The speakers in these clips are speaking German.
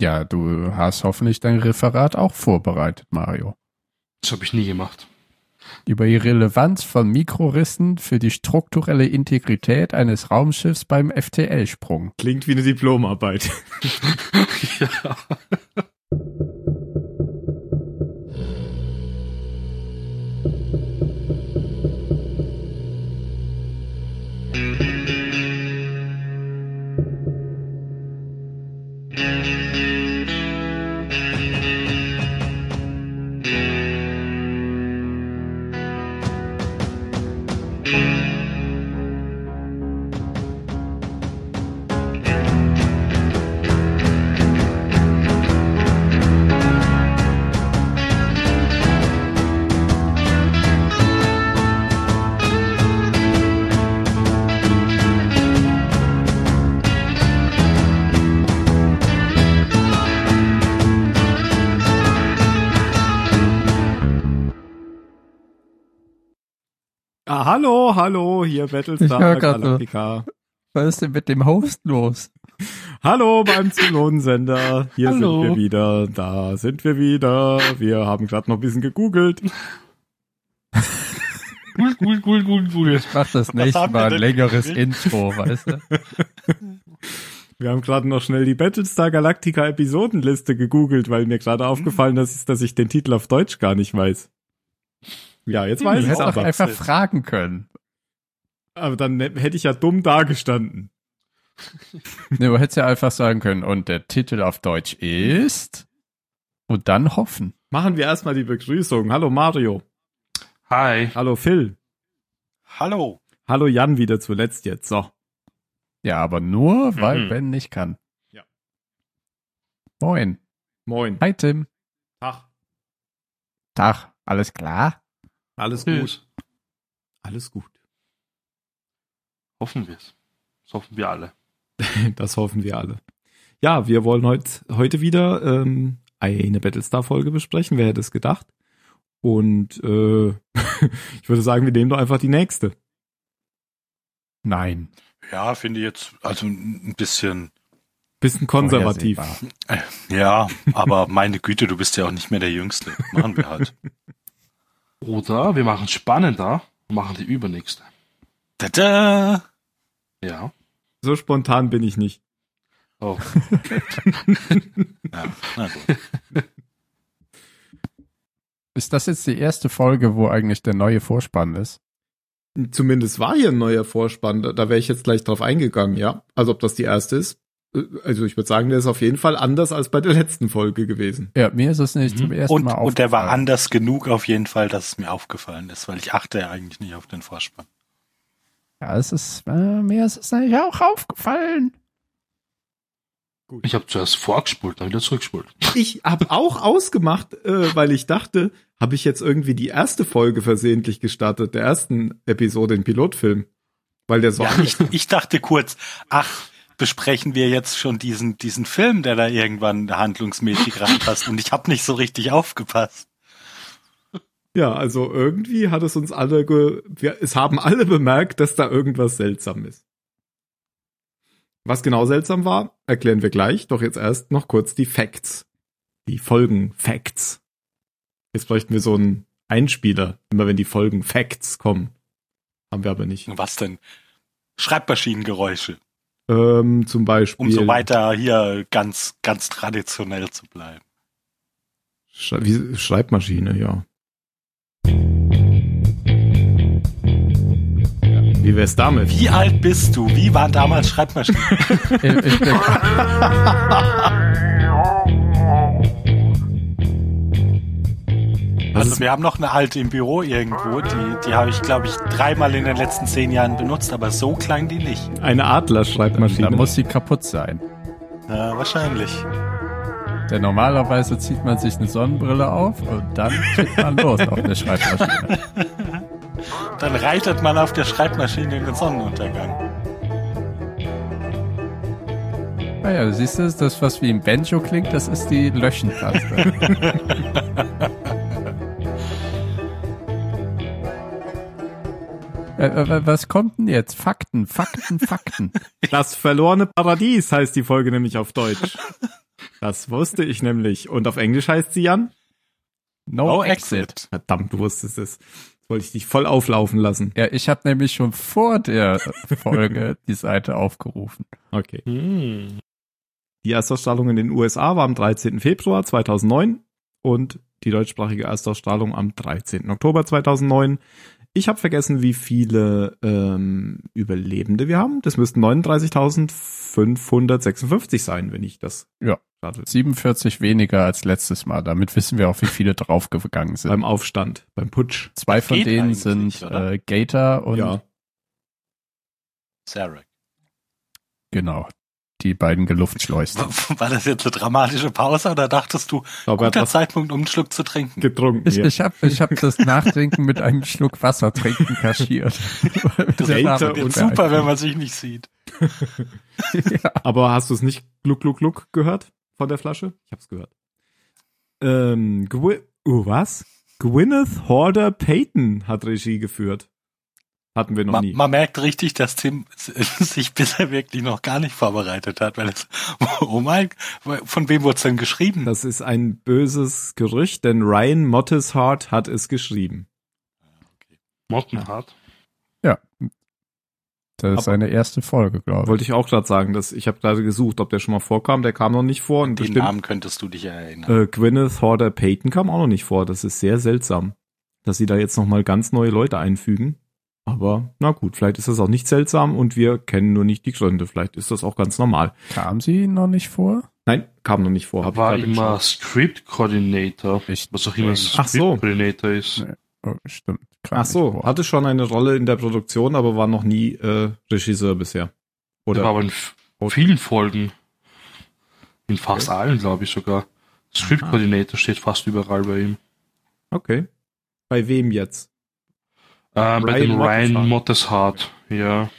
Ja, du hast hoffentlich dein Referat auch vorbereitet, Mario. Das habe ich nie gemacht. Über die Relevanz von Mikrorissen für die strukturelle Integrität eines Raumschiffs beim FTL-Sprung. Klingt wie eine Diplomarbeit. ja. Hallo, hallo, hier Battlestar grad so. Galactica. Was ist denn mit dem Host los? Hallo beim Zylonensender. Hier Hallo. sind wir wieder. Da sind wir wieder. Wir haben gerade noch ein bisschen gegoogelt. Cool, cool, cool, cool, cool. Ich mach das nächste Mal ein längeres gegoogelt? Intro, weißt du? Wir haben gerade noch schnell die Battlestar Galactica Episodenliste gegoogelt, weil mir gerade aufgefallen ist, dass ich den Titel auf Deutsch gar nicht weiß. Ja, jetzt weiß Du ich hättest doch aber. einfach fragen können. Aber dann hätte ich ja dumm dagestanden. Nee, du hättest ja einfach sagen können, und der Titel auf Deutsch ist und dann hoffen. Machen wir erstmal die Begrüßung. Hallo Mario. Hi. Hallo Phil. Hallo. Hallo Jan wieder zuletzt jetzt. So. Ja, aber nur, weil Mhm. Ben nicht kann. Ja. Moin. Moin. Hi Tim. Tag. Tag. Alles klar? Alles Tschüss. gut. Alles gut. Hoffen wir es. Das hoffen wir alle. Das hoffen wir alle. Ja, wir wollen heut, heute wieder ähm, eine Battlestar-Folge besprechen. Wer hätte es gedacht? Und äh, ich würde sagen, wir nehmen doch einfach die nächste. Nein. Ja, finde ich jetzt also ein bisschen. Bisschen konservativ. Ja, aber meine Güte, du bist ja auch nicht mehr der Jüngste. Machen wir halt. Oder wir machen spannender und machen die übernächste. Tada! Ja. So spontan bin ich nicht. Oh. Ja, na gut. Ist das jetzt die erste Folge, wo eigentlich der neue Vorspann ist? Zumindest war hier ein neuer Vorspann. Da, da wäre ich jetzt gleich drauf eingegangen, ja. Also ob das die erste ist. Äh, Also ich würde sagen, der ist auf jeden Fall anders als bei der letzten Folge gewesen. Ja, mir ist es nicht Mhm. zum ersten Und, Mal aufgefallen. und der war anders genug auf jeden Fall, dass es mir aufgefallen ist, weil ich achte ja eigentlich nicht auf den Vorspann. Ja, es ist, äh, mir ist es eigentlich auch aufgefallen. Ich habe zuerst vorgespult, dann wieder zurückgespult. Ich habe auch ausgemacht, äh, weil ich dachte, habe ich jetzt irgendwie die erste Folge versehentlich gestartet, der ersten Episode im Pilotfilm. Weil der so Ja, ich, ich dachte kurz, ach, besprechen wir jetzt schon diesen, diesen Film, der da irgendwann handlungsmäßig reinpasst und ich habe nicht so richtig aufgepasst. Ja, also irgendwie hat es uns alle, ge wir, es haben alle bemerkt, dass da irgendwas seltsam ist. Was genau seltsam war, erklären wir gleich, doch jetzt erst noch kurz die Facts. Die Folgen-Facts. Jetzt bräuchten wir so einen Einspieler, immer wenn die Folgen Facts kommen. Haben wir aber nicht. Was denn? Schreibmaschinengeräusche, Ähm, zum Beispiel. um so weiter hier ganz, ganz traditionell zu bleiben. Schrei wie, Schreibmaschine, ja. Wie wär's damit? Wie alt bist du? Wie waren damals Schreibmaschinen? Bin, Also wir haben noch eine alte im Büro irgendwo, die, die habe ich, glaube ich, dreimal in den letzten zehn Jahren benutzt, aber so klang die nicht. Eine Adler-Schreibmaschine. da muss sie kaputt sein. Ja, wahrscheinlich. Denn normalerweise zieht man sich eine Sonnenbrille auf und dann geht man los auf eine Schreibmaschine. Dann reitet man auf der Schreibmaschine in den Sonnenuntergang. Naja, du siehst du, das, was wie ein Banjo klingt, das ist die Löschentaste. was kommt denn jetzt? Fakten, Fakten, Fakten. Das verlorene Paradies heißt die Folge nämlich auf Deutsch. Das wusste ich nämlich. Und auf Englisch heißt sie Jan? No, exit. Verdammt, du wusstest es. Jetzt wollte ich dich voll auflaufen lassen. Ja, ich habe nämlich schon vor der Folge die Seite aufgerufen. Okay. Hm. Die Erstausstrahlung in den USA war am 13. Februar 2009 und die deutschsprachige Erstausstrahlung am 13. Oktober 2009. Ich habe vergessen, wie viele ähm, Überlebende wir haben. Das müssten 39.556 sein, wenn ich das Ja. gerade 47 weniger als letztes Mal. Damit wissen wir auch, wie viele draufgegangen sind. beim Aufstand, beim Putsch. Zwei von denen sind äh, Gator und ja, Sarah. genau, die beiden Geluftschleusen. War das jetzt eine dramatische Pause oder dachtest du, ich glaube, er guter Zeitpunkt, um einen Schluck zu trinken? getrunken. Ich, hier. ich habe ich hab das Nachdenken mit einem Schluck Wasser trinken kaschiert. Das Name und wird Ist super, wenn man sich nicht sieht. ja. Aber hast du es nicht gluck, gluck, gluck gehört von der Flasche? Ich hab's gehört. Ähm, Gwy oh, was? Gwyneth Horder Payton hat Regie geführt. Hatten wir noch Man, nie. man merkt richtig, dass Tim sich bisher wirklich noch gar nicht vorbereitet hat, weil es, oh mein, von wem wurde es denn geschrieben? Das ist ein böses Gerücht, denn Ryan Mottishart hat es geschrieben. Mottenhart. Das ist seine erste Folge, glaube ich. Wollte ich auch gerade sagen, dass ich habe gerade gesucht, ob der schon mal vorkam. Der kam noch nicht vor. Und Den bestimmt, Namen könntest du dich erinnern. äh, Gwyneth Horder Payton kam auch noch nicht vor. Das ist sehr seltsam, dass sie da jetzt noch mal ganz neue Leute einfügen. Aber na gut, vielleicht ist das auch nicht seltsam und wir kennen nur nicht die Gründe. Vielleicht ist das auch ganz normal. Kam sie noch nicht vor? Nein, kam noch nicht vor. Hab ich war immer. Script Coordinator. Ich Was auch immer Script so. Coordinator ist. Nee. Oh, stimmt. kam Ach so, vor. hatte schon eine Rolle in der Produktion, aber war noch nie äh, Regisseur bisher. Der war Oder aber in vielen Folgen. In fast allen, glaube ich sogar. Script. Coordinator steht fast überall bei ihm. okay. Bei wem jetzt? Äh, bei dem Ryan Mottishart. Motteshart. Ja.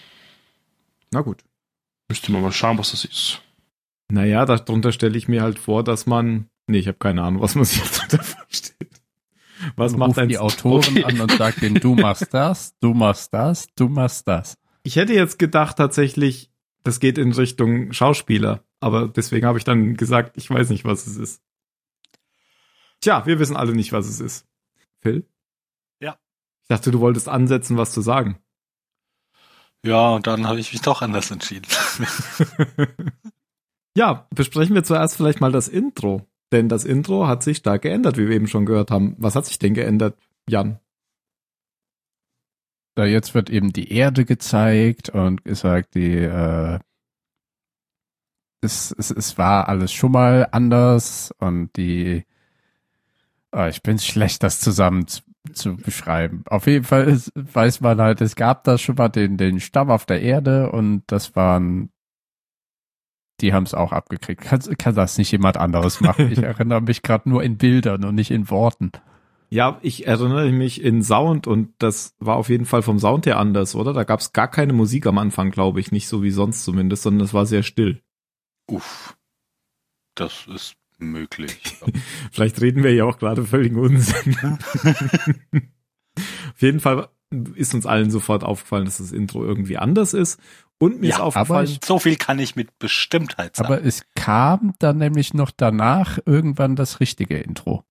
Na gut. Müsste man mal schauen, was das ist. Naja, darunter stelle ich mir halt vor, dass man. Nee, ich habe keine Ahnung, was man sich jetzt darunter vorstellt. Was Dann macht ruft ein die Autoren Okay. an und sagt denen, du machst das, du machst das, du machst das. Ich hätte jetzt gedacht tatsächlich, das geht in Richtung Schauspieler, aber deswegen habe ich dann gesagt, ich weiß nicht, was es ist. Tja, wir wissen alle nicht, was es ist. Phil? Ich dachte, du wolltest ansetzen, was zu sagen. Ja, und dann habe ich mich doch anders entschieden. ja, besprechen wir zuerst vielleicht mal das Intro. Denn das Intro hat sich stark geändert, wie wir eben schon gehört haben. Was hat sich denn geändert, Jan? Da jetzt wird eben die Erde gezeigt und gesagt, die äh, es, es, es war alles schon mal anders und die ah, ich bin schlecht, das zusammen zu, beschreiben. Auf jeden Fall ist, weiß man halt, es gab da schon mal den, den Stamm auf der Erde und das waren die haben es auch abgekriegt. Kann, kann das nicht jemand anderes machen? Ich erinnere mich gerade nur in Bildern und nicht in Worten. Ja, ich erinnere mich in Sound und das war auf jeden Fall vom Sound her anders, oder? Da gab es gar keine Musik am Anfang, glaube ich, nicht so wie sonst zumindest, sondern es war sehr still. Uff. Das ist möglich. Vielleicht reden wir ja auch gerade völlig Unsinn. auf jeden Fall ist uns allen sofort aufgefallen, dass das Intro irgendwie anders ist. Und mir Ja, ist aber aufgefallen, ich- so viel kann ich mit Bestimmtheit sagen. Aber es kam dann nämlich noch danach irgendwann das richtige Intro.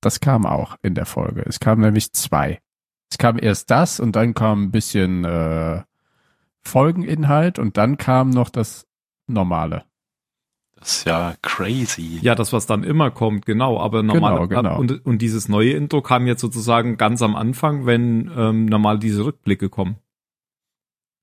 Das kam auch in der Folge. Es kam nämlich zwei. Es kam erst das und dann kam ein bisschen äh, Folgeninhalt und dann kam noch das normale. Das ist ja crazy. ja, das, was dann immer kommt, genau, aber normal. Genau, genau. Und, und dieses neue Intro kam jetzt sozusagen ganz am Anfang, wenn ähm, normal diese Rückblicke kommen.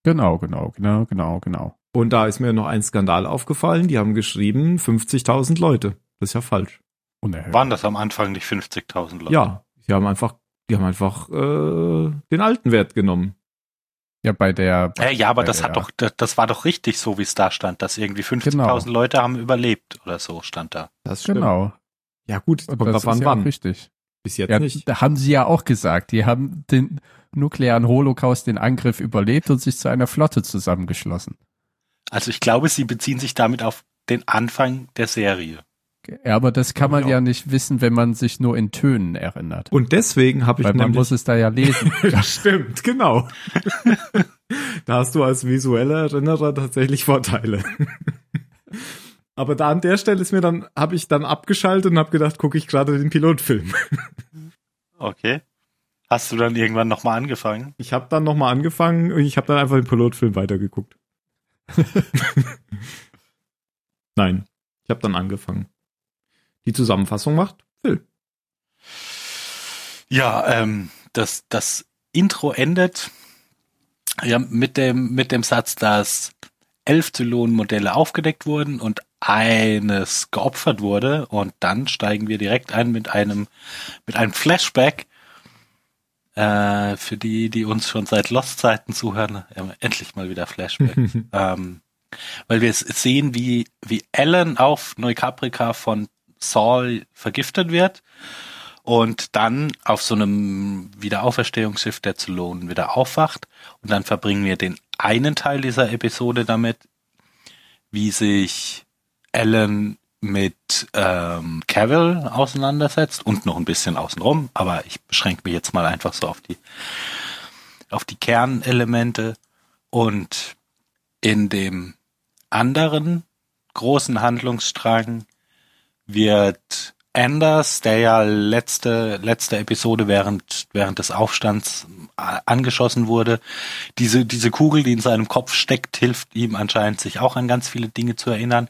Genau, genau, genau, genau, genau. Und da ist mir noch ein Skandal aufgefallen. Die haben geschrieben 50.000 Leute. Das ist ja falsch. Unerhört. Waren das am Anfang nicht 50.000 Leute? Ja, die haben einfach, die haben einfach äh, den alten Wert genommen. Ja, bei der. Äh, ja, aber bei das der, hat doch, das, das war doch richtig so, wie es da stand, dass irgendwie 50.000 Genau. Leute haben überlebt oder so stand da. Das Genau. Ja gut, Und kommt das an, ja auch wann. richtig. Bis jetzt Ja, nicht. da haben sie ja auch gesagt. Die haben den nuklearen Holocaust, den Angriff überlebt und sich zu einer Flotte zusammengeschlossen. Also ich glaube, sie beziehen sich damit auf den Anfang der Serie. Ja, aber das kann man Ja. ja nicht wissen, wenn man sich nur in Tönen erinnert. Und deswegen habe ich Weil man muss es da ja lesen. Das stimmt, genau. da hast du als visueller Erinnerer tatsächlich Vorteile. Aber da an der Stelle ist mir dann, habe ich dann abgeschaltet und habe gedacht, gucke ich gerade den Pilotfilm. Okay. Hast du dann irgendwann nochmal angefangen? Ich habe dann nochmal angefangen und ich habe dann einfach den Pilotfilm weitergeguckt. Nein, ich habe dann angefangen. Die Zusammenfassung macht Phil. Ja, ähm, das, das Intro endet ja mit dem, mit dem Satz, dass elf Zylonenmodelle aufgedeckt wurden und eines geopfert wurde und dann steigen wir direkt ein mit einem, mit einem Flashback, äh, für die, die uns schon seit Lost-Zeiten zuhören, äh, endlich mal wieder Flashback. ähm, weil wir es sehen, wie, wie Ellen auf Neukaprika von Saul vergiftet wird und dann auf so einem Wiederauferstehungsschiff der Zylonen wieder aufwacht. Und dann verbringen wir den einen Teil dieser Episode damit, wie sich Ellen mit ähm, Cavill auseinandersetzt und noch ein bisschen außenrum, aber ich beschränke mich jetzt mal einfach so auf die auf die Kernelemente und in dem anderen großen Handlungsstrang wird Anders, der ja letzte, letzte Episode während, während des Aufstands äh, angeschossen wurde, diese, diese Kugel, die in seinem Kopf steckt, hilft ihm anscheinend, sich auch an ganz viele Dinge zu erinnern.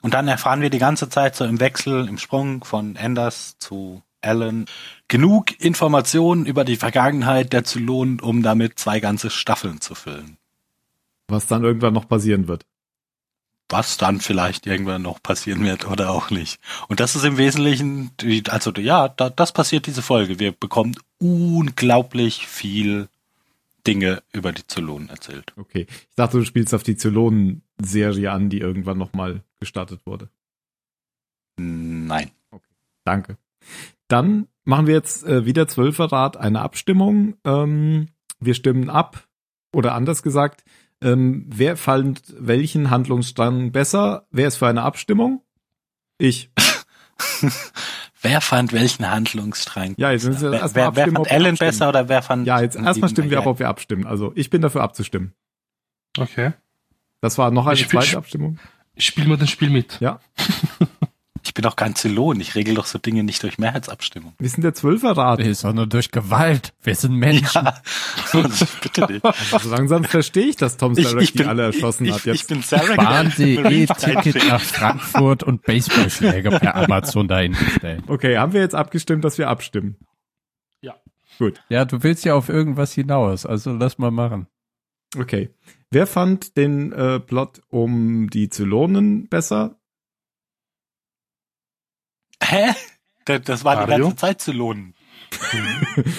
Und dann erfahren wir die ganze Zeit so im Wechsel, im Sprung von Anders zu Alan genug Informationen über die Vergangenheit der Zylonen, um damit zwei ganze Staffeln zu füllen. Was dann irgendwann noch passieren wird was dann vielleicht irgendwann noch passieren wird oder auch nicht. Und das ist im Wesentlichen, also ja, da, das passiert diese Folge. Wir bekommen unglaublich viel Dinge über die Zylonen erzählt. Okay. Ich dachte, du spielst auf die Zylonen-Serie an, die irgendwann nochmal gestartet wurde. Nein. Okay. Danke. Dann machen wir jetzt äh, wieder Zwölferrat eine Abstimmung. Ähm, wir stimmen ab. Oder anders gesagt, ähm, wer fand welchen Handlungsstrang besser? Wer ist für eine Abstimmung? Ich. wer fand welchen Handlungsstrang? Ja, jetzt sind wer, wer, wer fand Ellen besser oder wer fand? Ja, jetzt erstmal stimmen wir ab, ob wir abstimmen. Also ich bin dafür abzustimmen. Okay. Das war noch eine Ich spiel- zweite Abstimmung. Spiel mal das Spiel mit. Ja. Ich bin doch kein Zylon. Ich regel doch so Dinge nicht durch Mehrheitsabstimmung. Wir sind der Zwölferrat. Nee, sondern durch Gewalt. Wir sind Menschen. Ja, also, bitte nicht. Also langsam verstehe ich, dass Tom Ich, Sarek ich die bin, alle erschossen ich, hat. ich, Jetzt ich bin Sarah. Bahn.de Ticket nach Frankfurt und Baseballschläger per Amazon dahin bestellen. Okay, haben wir jetzt abgestimmt, dass wir abstimmen? Ja. Gut, Ja, du willst ja auf irgendwas hinaus, also lass mal machen. okay. Wer fand den äh, Plot um die Zylonen besser? Hä? Das, das war die Mario? ganze Zeit Zylonen.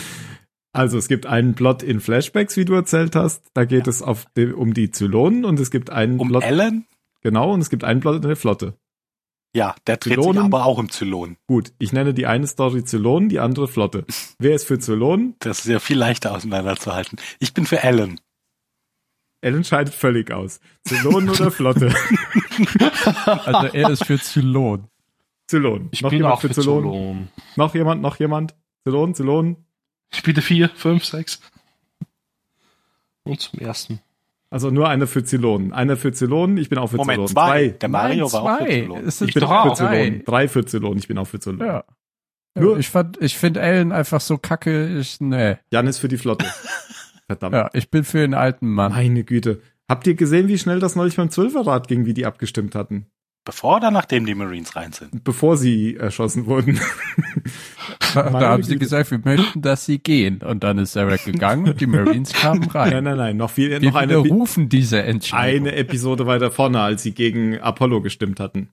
Also es gibt einen Plot in Flashbacks, wie du erzählt hast. Da geht es auf die, um die Zylonen und es gibt einen Um Plot, Ellen? genau, und es gibt einen Plot in der Flotte. Ja, der dreht Zylonen? sich aber auch um Zylon. Gut, ich nenne die eine Story Zylonen, die andere Flotte. Wer ist für Zylonen? Das ist ja viel leichter auseinanderzuhalten. Ich bin für Ellen. Ellen scheidet völlig aus. Zylonen oder Flotte? Also er ist für Zylon. Zylon. Ich noch bin jemand auch für Zylon? Zylon. Noch jemand? Noch jemand? Zylon, Zylon? Ich biete vier, fünf, sechs. Und zum ersten. Also nur einer für Zylonen. Einer für Zylonen, ich bin auch für Moment, Zylonen. zwei. Der Mario Nein, war auch für zwei. Zylon. Sind Ich bin auch für Zylonen. drei. Für Zylonen, ich bin auch für Zylonen. Ja. Nur- Nur ich fand, ich finde Ellen einfach so kacke. Ich, nee. Jan ist für die Flotte. Verdammt. Ja, ich bin für den alten Mann. Meine Güte. Habt ihr gesehen, wie schnell das neulich beim Zwölferrad ging, wie die abgestimmt hatten? Bevor oder nachdem die Marines rein sind? Bevor sie erschossen wurden. Da, haben sie gesagt, wir möchten, dass sie gehen. Und dann ist Sarah gegangen und die Marines kamen rein. nein, nein, nein. Noch viel, Wir noch eine, widerrufen diese Entscheidung. eine Episode weiter vorne, als sie gegen Apollo gestimmt hatten.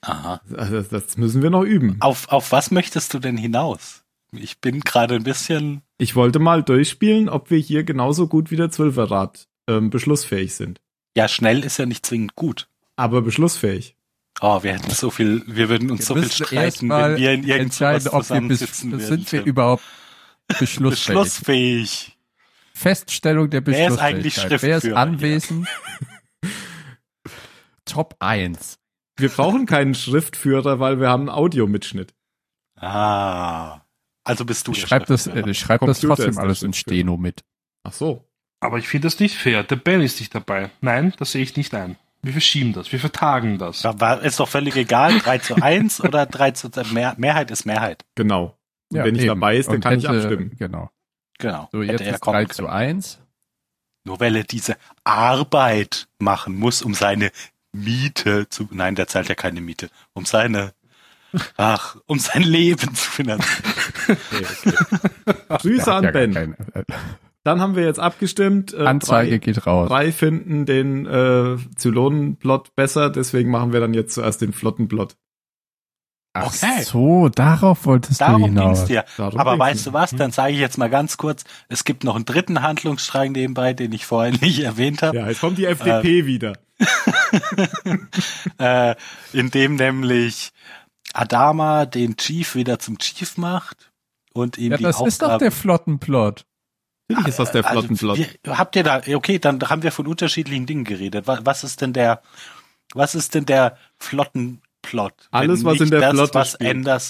Aha. Also das müssen wir noch üben. Auf, auf was möchtest du denn hinaus? Ich bin gerade ein bisschen. Ich wollte mal durchspielen, ob wir hier genauso gut wie der Zwölferrad ähm, beschlussfähig sind. Ja, schnell ist ja nicht zwingend gut. Aber beschlussfähig. Oh, wir hätten so viel, wir würden uns so viel streiten, wenn wir in irgendwas entscheiden, ob wir zusammensitzen sind wir überhaupt beschlussfähig. beschlussfähig. Feststellung der Wer ist eigentlich Beschlussfähigkeit. Wer ist Schriftführer anwesend? Top 1. Wir brauchen keinen Schriftführer, weil wir haben einen Audiomitschnitt. Ah. Also bist du Ich der schreibe das, Schriftführer. äh, ich schreib das trotzdem alles in Schriftführer. Steno mit. Ach so. Aber ich finde das nicht fair. Der Ben ist nicht dabei. Nein, das sehe ich nicht ein. Wir verschieben das, wir vertagen das. Da war, ist doch völlig egal, 3 zu 1 oder 3 zu Mehr, Mehrheit ist Mehrheit. Genau. Und Ja, wenn ich eben. dabei ist, dann Und kann ich hätte- abstimmen. Genau. Genau. So, jetzt er ist kommen 3 können. zu 1. Nur weil er diese Arbeit machen muss, um seine Miete zu, nein, der zahlt ja keine Miete, um seine, ach, um sein Leben zu finanzieren. Okay, okay. Grüße an ja Ben. keine- äh, Dann haben wir jetzt abgestimmt. Äh, Anzeige drei, geht raus. drei finden den äh, Zylonenplot besser, deswegen machen wir dann jetzt zuerst den Flottenplot. Ach Okay. so, darauf wolltest du Darum hinaus. ging's dir. Darum Aber weißt du was, dann sage ich jetzt mal ganz kurz, es gibt noch einen dritten Handlungsstrang nebenbei, den ich vorher nicht erwähnt habe. Ja, jetzt kommt die FDP wieder. äh, in dem nämlich Adama den Chief wieder zum Chief macht und ihm Ja, die das ist doch Aufgabe der Flottenplot. Natürlich ist das der Also, Flottenplot. wie- habt ihr da, okay, dann haben wir von unterschiedlichen Dingen geredet. Was, was ist denn der, was ist denn der Flottenplot? Alles, was in der das, Flotte was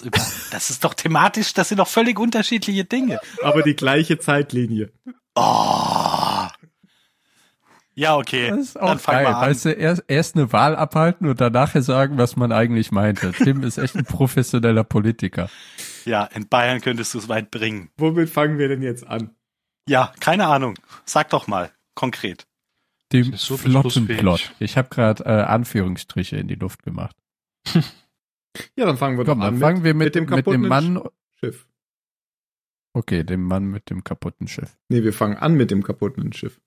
über, das ist doch thematisch, das sind doch völlig unterschiedliche Dinge. Aber die gleiche Zeitlinie. Oh. Ja, okay. Das ist auch dann fangen geil. wir an. Weißt du, erst, erst eine Wahl abhalten und danach sagen, was man eigentlich meinte. Tim ist echt ein professioneller Politiker. Ja, in Bayern könntest du es weit bringen. Womit fangen wir denn jetzt an? Ja, keine Ahnung. Sag doch mal, konkret. Dem so Flottenplot. Ich habe gerade äh, Anführungsstriche in die Luft gemacht. Ja, dann fangen wir Komm, doch an dann fangen wir mit, dem mit dem kaputten Mann. Schiff. Okay, dem Mann mit dem kaputten Schiff. Nee, wir fangen an mit dem kaputten Schiff.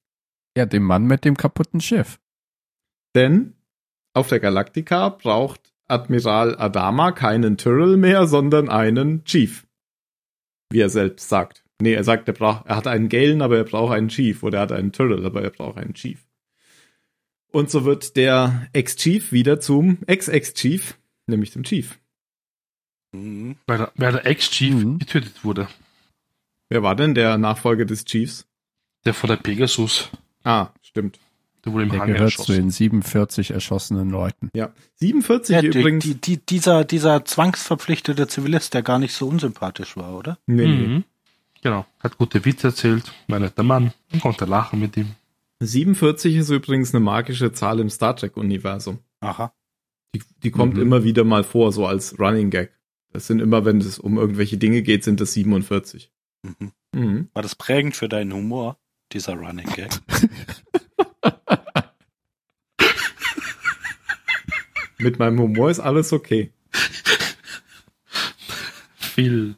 Ja, dem Mann mit dem kaputten Schiff. Denn auf der Galactica braucht Admiral Adama keinen Tyrrell mehr, sondern einen Chief. Wie er selbst sagt. Nee, er sagt, er braucht, er hat einen Galen, aber er braucht einen Chief. Oder er hat einen Tyrrell, aber er braucht einen Chief. Und so wird der Ex-Chief wieder zum Ex-Ex-Chief, nämlich dem Chief. Mhm. Weil der, weil der Ex-Chief Mhm. getötet wurde. Wer war denn der Nachfolger des Chiefs? Der von der Pegasus. Ah, stimmt. Der wurde im Der Hangar gehört zu erschossen. den 47 erschossenen Leuten. Ja. 47 Ja, die, übrigens. die, die, dieser, dieser zwangsverpflichtete Zivilist, der gar nicht so unsympathisch war, oder? nee, nee. Mhm. Genau. Hat gute Witze erzählt. War ein netter Mann. Man konnte lachen mit ihm. 47 ist übrigens eine magische Zahl im Star Trek-Universum. Aha. Die, die kommt Mhm. immer wieder mal vor, so als Running Gag. Das sind immer, wenn es um irgendwelche Dinge geht, sind das 47. Mhm. Mhm. War das prägend für deinen Humor, dieser Running Gag? Mit meinem Humor ist alles okay. Viel.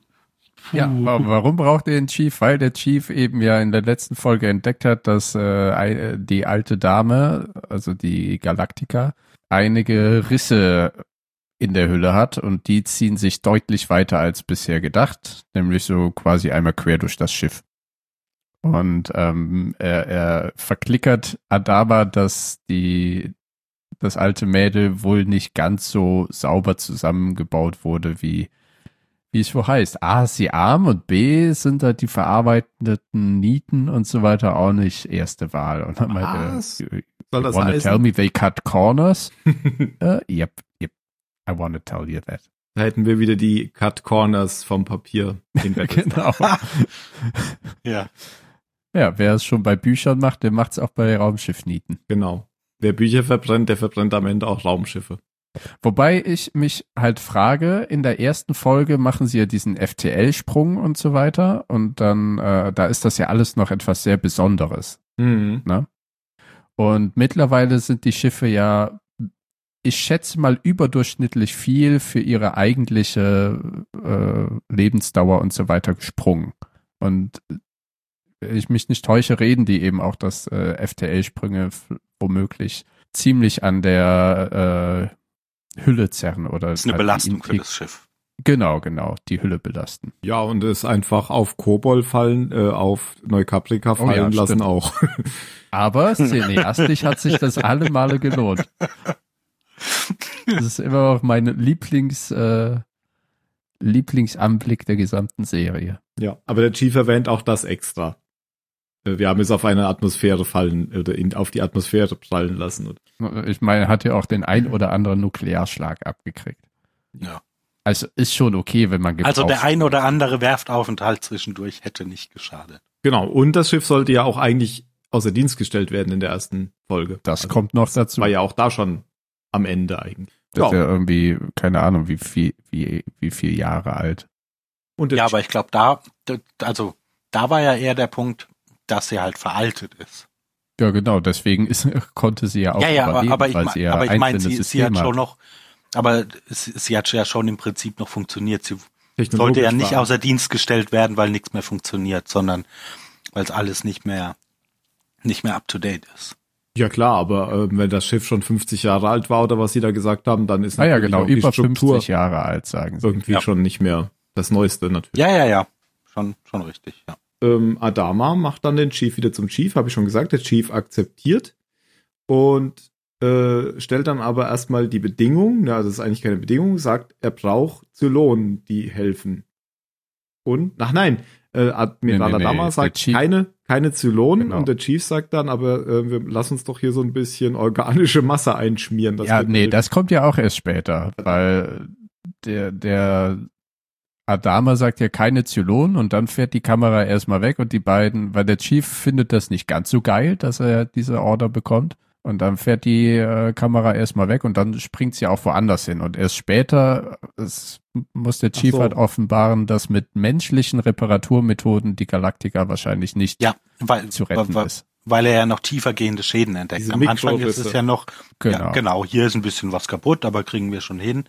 Ja, warum braucht er den Chief? Weil der Chief eben ja in der letzten Folge entdeckt hat, dass äh, die alte Dame, also die Galactica, einige Risse in der Hülle hat und die ziehen sich deutlich weiter als bisher gedacht, nämlich so quasi einmal quer durch das Schiff. Und ähm, er, er verklickert Adama, dass die das alte Mädel wohl nicht ganz so sauber zusammengebaut wurde, wie wie es wohl heißt. A ist sie arm und B sind halt die verarbeiteten Nieten und so weiter auch nicht erste Wahl. Und dann meinte, Was? Soll das wanna tell heißen? me they cut corners? uh, yep, yep. I wanna tell you that. Da hätten wir wieder die Cut Corners vom Papier. genau. Ja. Ja, wer es schon bei Büchern macht, der macht es auch bei Raumschiffnieten. genau. Wer Bücher verbrennt, der verbrennt am Ende auch Raumschiffe. Wobei ich mich halt frage, in der ersten Folge machen sie ja diesen FTL-Sprung und so weiter und dann, äh, da ist das ja alles noch etwas sehr Besonderes. Mhm. Und mittlerweile sind die Schiffe ja, ich schätze mal, überdurchschnittlich viel für ihre eigentliche äh, Lebensdauer und so weiter gesprungen. Und ich mich nicht täusche, reden die eben auch, dass äh, FTL-Sprünge womöglich ziemlich an der äh, Hülle zerren oder Das ist eine halt Belastung für das Schiff. Genau, genau, die Hülle belasten. Ja, und es einfach auf Kobol fallen, äh, auf Neukaprika Oh fallen ja, lassen stimmt. auch. Aber cineastisch hat sich das alle Male gelohnt. Das ist immer noch mein Lieblings, äh, Lieblingsanblick der gesamten Serie. ja, aber der Chief erwähnt auch das extra. Äh, Wir haben es auf eine Atmosphäre fallen oder in, auf die Atmosphäre prallen lassen. Ich meine, er hat ja auch den ein oder anderen Nuklearschlag abgekriegt. Ja. Also ist schon okay, wenn man gebraucht. Also der ein oder andere Werftaufenthalt zwischendurch hätte nicht geschadet. Genau, und das Schiff sollte ja auch eigentlich außer Dienst gestellt werden in der ersten Folge. Das Also, kommt noch dazu. war ja auch da schon am Ende eigentlich. Das Ja. wäre irgendwie, keine Ahnung, wie viel, wie, wie viel Jahre alt. Ja, aber ich glaube, da- also da war ja eher der Punkt, dass sie halt veraltet ist. Ja, genau, deswegen ist, konnte sie ja auch ja, ja, aber, überleben, aber ich, sie ja aber ich meine, sie, sie hat schon noch, aber sie, sie hat ja schon im Prinzip noch funktioniert. Sie sollte ja nicht war. außer Dienst gestellt werden, weil nichts mehr funktioniert, sondern weil es alles nicht mehr, nicht mehr up to date ist. Ja klar, aber äh, wenn das Schiff schon 50 Jahre alt war oder was sie da gesagt haben, dann ist Ah ja, genau, auch die über Struktur 50 Jahre alt, sagen sie. irgendwie Ja. schon nicht mehr das Neueste natürlich. Ja, ja, ja. Schon, schon richtig, ja. Ähm, Adama macht dann den Chief wieder zum Chief, habe ich schon gesagt. Der Chief akzeptiert und äh, stellt dann aber erstmal die Bedingung, ja, das ist eigentlich keine Bedingung, sagt, er braucht Zylonen, die helfen. Und, ach nein, äh, Admiral Nee, nee, nee, Adama der sagt keine, keine Zylonen Genau. und der Chief sagt dann, aber äh, wir lassen uns doch hier so ein bisschen organische Masse einschmieren. Das ja, nee, helfen. das kommt ja auch erst später, weil der, der Adama sagt ja keine Zylonen und dann fährt die Kamera erstmal weg und die beiden, weil der Chief findet das nicht ganz so geil, dass er diese Order bekommt. Und dann fährt die äh, Kamera erstmal weg und dann springt sie auch woanders hin. Und erst später es, muss der Chief so. halt offenbaren, dass mit menschlichen Reparaturmethoden die Galaktika wahrscheinlich nicht Ja, weil, zu retten weil, ist. weil er ja noch tiefergehende Schäden entdeckt. Diese Am Anfang ist es ja noch, Genau. ja, genau, hier ist ein bisschen was kaputt, aber kriegen wir schon hin.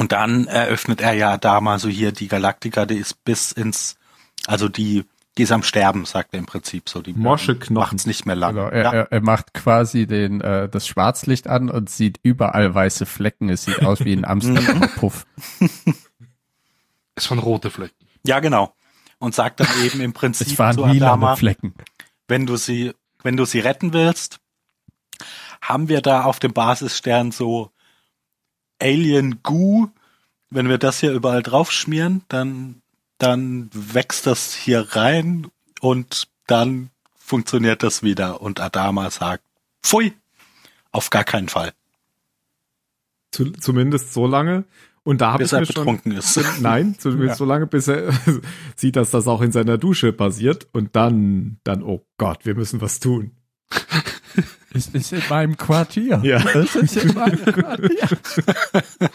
Und dann eröffnet er ja da mal so hier die Galaktika, die ist bis ins, also die, die ist am Sterben, sagt er im Prinzip so. Die Moscheknochen. macht's nicht mehr lang. Genau, er, ja. er, er macht quasi den, äh, das Schwarzlicht an und sieht überall weiße Flecken. Es sieht aus wie ein Amsterdamer Puff. Es waren rote Flecken. ja, genau. Und sagt dann eben im Prinzip Es waren zu Adama, Flecken. wenn du sie, wenn du sie retten willst, haben wir da auf dem Basisstern so Alien Goo. Wenn wir das hier überall draufschmieren, dann, dann wächst das hier rein und dann funktioniert das wieder. Und Adama sagt, pfui, auf gar keinen Fall, Zu, zumindest so lange. Und da habe ich mir schon betrunken ist. Nein, zumindest Ja. so lange, bis er sieht, dass das auch in seiner Dusche passiert und dann, dann, oh Gott, wir müssen was tun. Es ist in meinem Quartier. Ja. Es ist in meinem Quartier.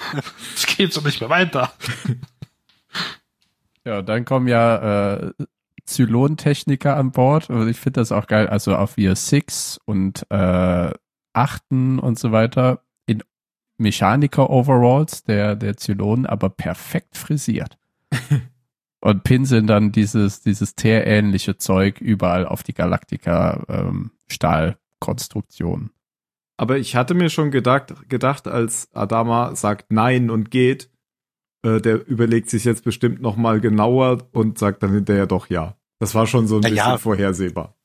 Es geht so nicht mehr weiter. Ja, dann kommen ja äh, Zylontechniker an Bord und ich finde das auch geil. Also auf wir Six und äh, Achten und so weiter in Mechaniker-Overalls der, der Zylonen, aber perfekt frisiert. und pinseln dann dieses, dieses teerähnliche Zeug überall auf die Galaktika ähm, Stahlkonstruktion. Aber ich hatte mir schon gedacht, gedacht, als Adama sagt Nein und geht, äh, der überlegt sich jetzt bestimmt noch mal genauer und sagt dann hinterher doch ja. Das war schon so ein Ja, bisschen ja. vorhersehbar.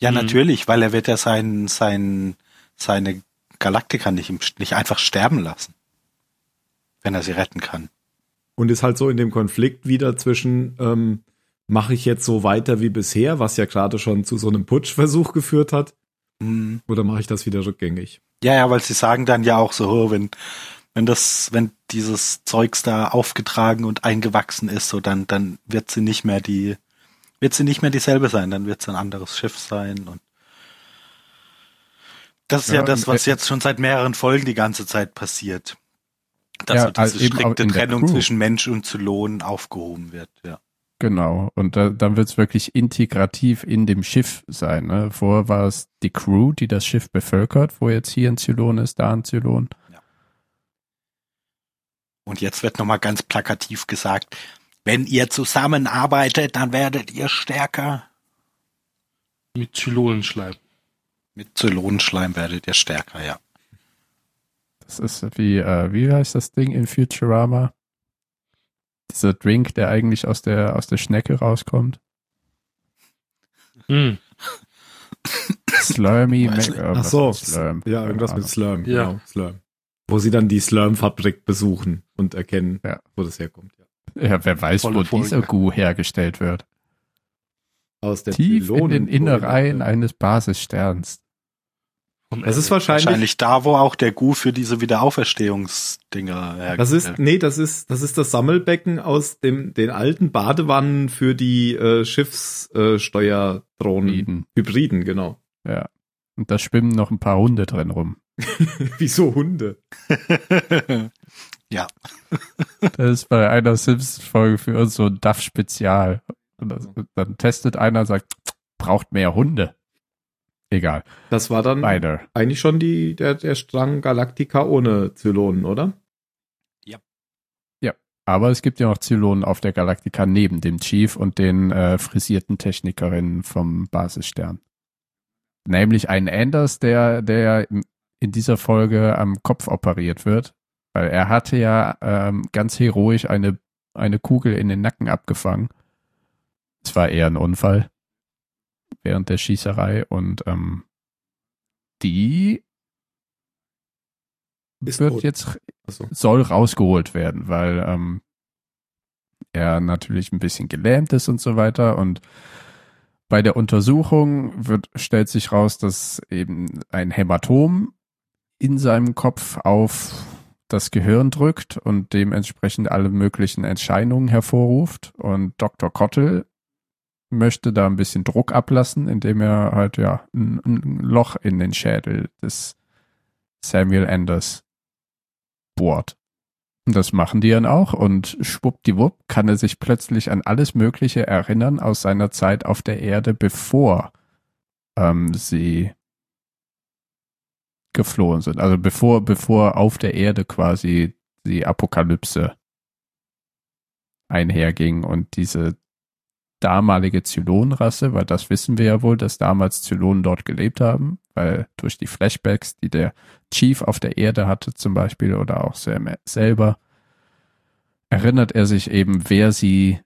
Ja, Mhm. natürlich, weil er wird ja sein, sein, seine Galaktika nicht, nicht einfach sterben lassen, wenn er sie retten kann. Und ist halt so in dem Konflikt wieder zwischen, ähm, mache ich jetzt so weiter wie bisher, was ja gerade schon zu so einem Putschversuch geführt hat, Hm. oder mache ich das wieder rückgängig? Ja, ja, weil sie sagen dann ja auch so, oh, wenn, wenn das, wenn dieses Zeugs da aufgetragen und eingewachsen ist, so dann, dann wird sie nicht mehr die, wird sie nicht mehr dieselbe sein, dann wird es ein anderes Schiff sein und das ist ja, Ja, das, was äh, jetzt schon seit mehreren Folgen die ganze Zeit passiert. Dass Ja, so diese also strikte Trennung zwischen Mensch und Zylon aufgehoben wird, ja. Genau. Und da, dann wird es wirklich integrativ in dem Schiff sein. Ne? Vorher war es die Crew, die das Schiff bevölkert, wo jetzt hier ein Zylon ist, da ein Zylon. Und jetzt wird nochmal ganz plakativ gesagt, wenn ihr zusammenarbeitet, dann werdet ihr stärker. Mit Zylonenschleim. Mit Zylonenschleim werdet ihr stärker, ja. Das ist wie, äh, wie heißt das Ding in Futurama? Dieser Drink, der eigentlich aus der, aus der Schnecke rauskommt. Hm. Slurmy. Nicht. äh, Ach so, Slurm? ja, irgendwas mit Slurm, Ja. genau, Slurm. Wo sie dann die Slurm-Fabrik besuchen und erkennen, Ja. wo das herkommt. Ja. Ja, wer weiß, Volle wo Folge. dieser Gu hergestellt wird. Aus der Tief in den Innereien eines Basissterns. Von Das ist wahrscheinlich, Wahrscheinlich da, wo auch der Gu für diese Wiederauferstehungsdinger hergestellt das ist, nee, das ist, das ist das Sammelbecken aus dem, den alten Badewannen für die äh, Schiffssteuerdrohnen. Hybriden. Hybriden, genau. Ja. Und da schwimmen noch ein paar Hunde drin rum. Wieso Hunde? ja. Das ist bei einer Sims-Folge für uns so ein DAF-Spezial. Und dann testet einer, sagt, braucht mehr Hunde. Egal. Das war dann Weiter. eigentlich schon die, der, der Strang Galactica ohne Zylonen, oder? Aber es gibt ja noch Zylonen auf der Galaktika neben dem Chief und den äh, frisierten Technikerinnen vom Basisstern. Nämlich einen Anders, der, der in dieser Folge am Kopf operiert wird. Weil er hatte ja ähm, ganz heroisch eine, eine Kugel in den Nacken abgefangen. Es war eher ein Unfall während der Schießerei und ähm, die Ist wird tot. jetzt Achso. soll rausgeholt werden, weil ähm, er natürlich ein bisschen gelähmt ist und so weiter. Und bei der Untersuchung wird, stellt sich raus, dass eben ein Hämatom in seinem Kopf auf das Gehirn drückt und dementsprechend alle möglichen Entscheidungen hervorruft. Und Dr. Kottel möchte da ein bisschen Druck ablassen, indem er halt ja ein, ein Loch in den Schädel des Samuel Anders bohrt. Und das machen die dann auch und schwuppdiwupp kann er sich plötzlich an alles Mögliche erinnern aus seiner Zeit auf der Erde, bevor ähm, sie geflohen sind. Also bevor, bevor auf der Erde quasi die Apokalypse einherging und diese damalige Zylonenrasse, weil das wissen wir ja wohl, dass damals Zylonen dort gelebt haben, weil durch die Flashbacks, die der Chief auf der Erde hatte zum Beispiel oder auch Sam selber, erinnert er sich eben, wer sie,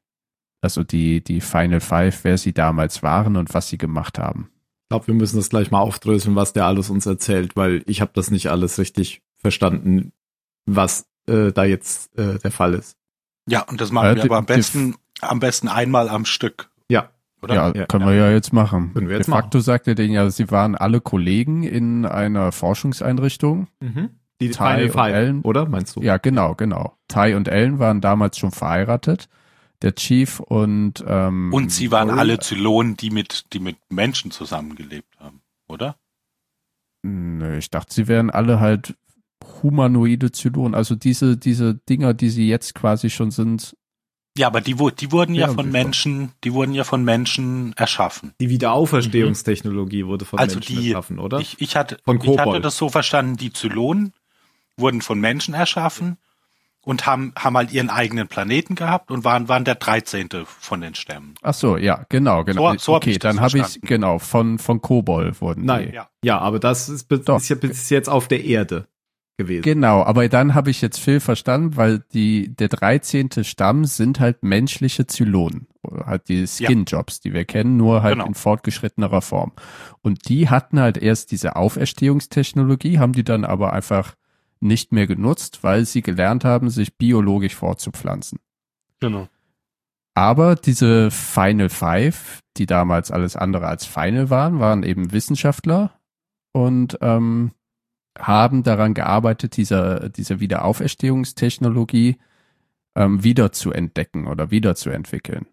also die, die Final Five, wer sie damals waren und was sie gemacht haben. Ich glaube, wir müssen das gleich mal aufdröseln, was der alles uns erzählt, weil ich habe das nicht alles richtig verstanden, was äh, da jetzt äh, der Fall ist. Ja, und das machen Äh, wir aber am besten, am besten einmal am Stück. Ja. Oder? Ja, Ja, können ja. wir ja jetzt machen. Können wir jetzt De facto sagt er denen ja, sie waren alle Kollegen in einer Forschungseinrichtung. Die Ty und Five, Ellen. oder meinst du? Ja, genau, genau. Ty und Ellen waren damals schon verheiratet. Der Chief und ähm, Und sie waren Cole- alle Zylonen, die mit, die mit Menschen zusammengelebt haben, oder? Nö, ich dachte, sie wären alle halt humanoide Zylonen. Also diese, diese Dinger, die sie jetzt quasi schon sind. Ja, aber die, die wurden ja Ja, von Menschen, die wurden ja von Menschen erschaffen. Die Wiederauferstehungstechnologie wurde von Also Menschen die- erschaffen, oder? Ich, ich hatte, Von ich hatte das so verstanden, die Zylonen wurden von Menschen erschaffen und haben, haben halt ihren eigenen Planeten gehabt und waren, waren der 13. von den Stämmen. Ach so, ja, genau, genau. So- so hab okay, ich das dann habe ich genau von von Kobol wurden Nein, die. Ja. ja, aber das ist, Doch. ist ja bis jetzt auf der Erde gewesen. Genau, aber dann habe ich jetzt Phil verstanden, weil die der 13. Stamm sind halt menschliche Zylonen, halt die Skin-Jobs, die wir kennen, nur halt Genau. in fortgeschrittenerer Form. Und die hatten halt erst diese Auferstehungstechnologie, haben die dann aber einfach nicht mehr genutzt, weil sie gelernt haben, sich biologisch fortzupflanzen. Genau. Aber diese Final Five, die damals alles andere als Final waren, waren eben Wissenschaftler und ähm, haben daran gearbeitet, diese, diese Wiederauferstehungstechnologie ähm, wieder zu entdecken oder wieder zu entwickeln.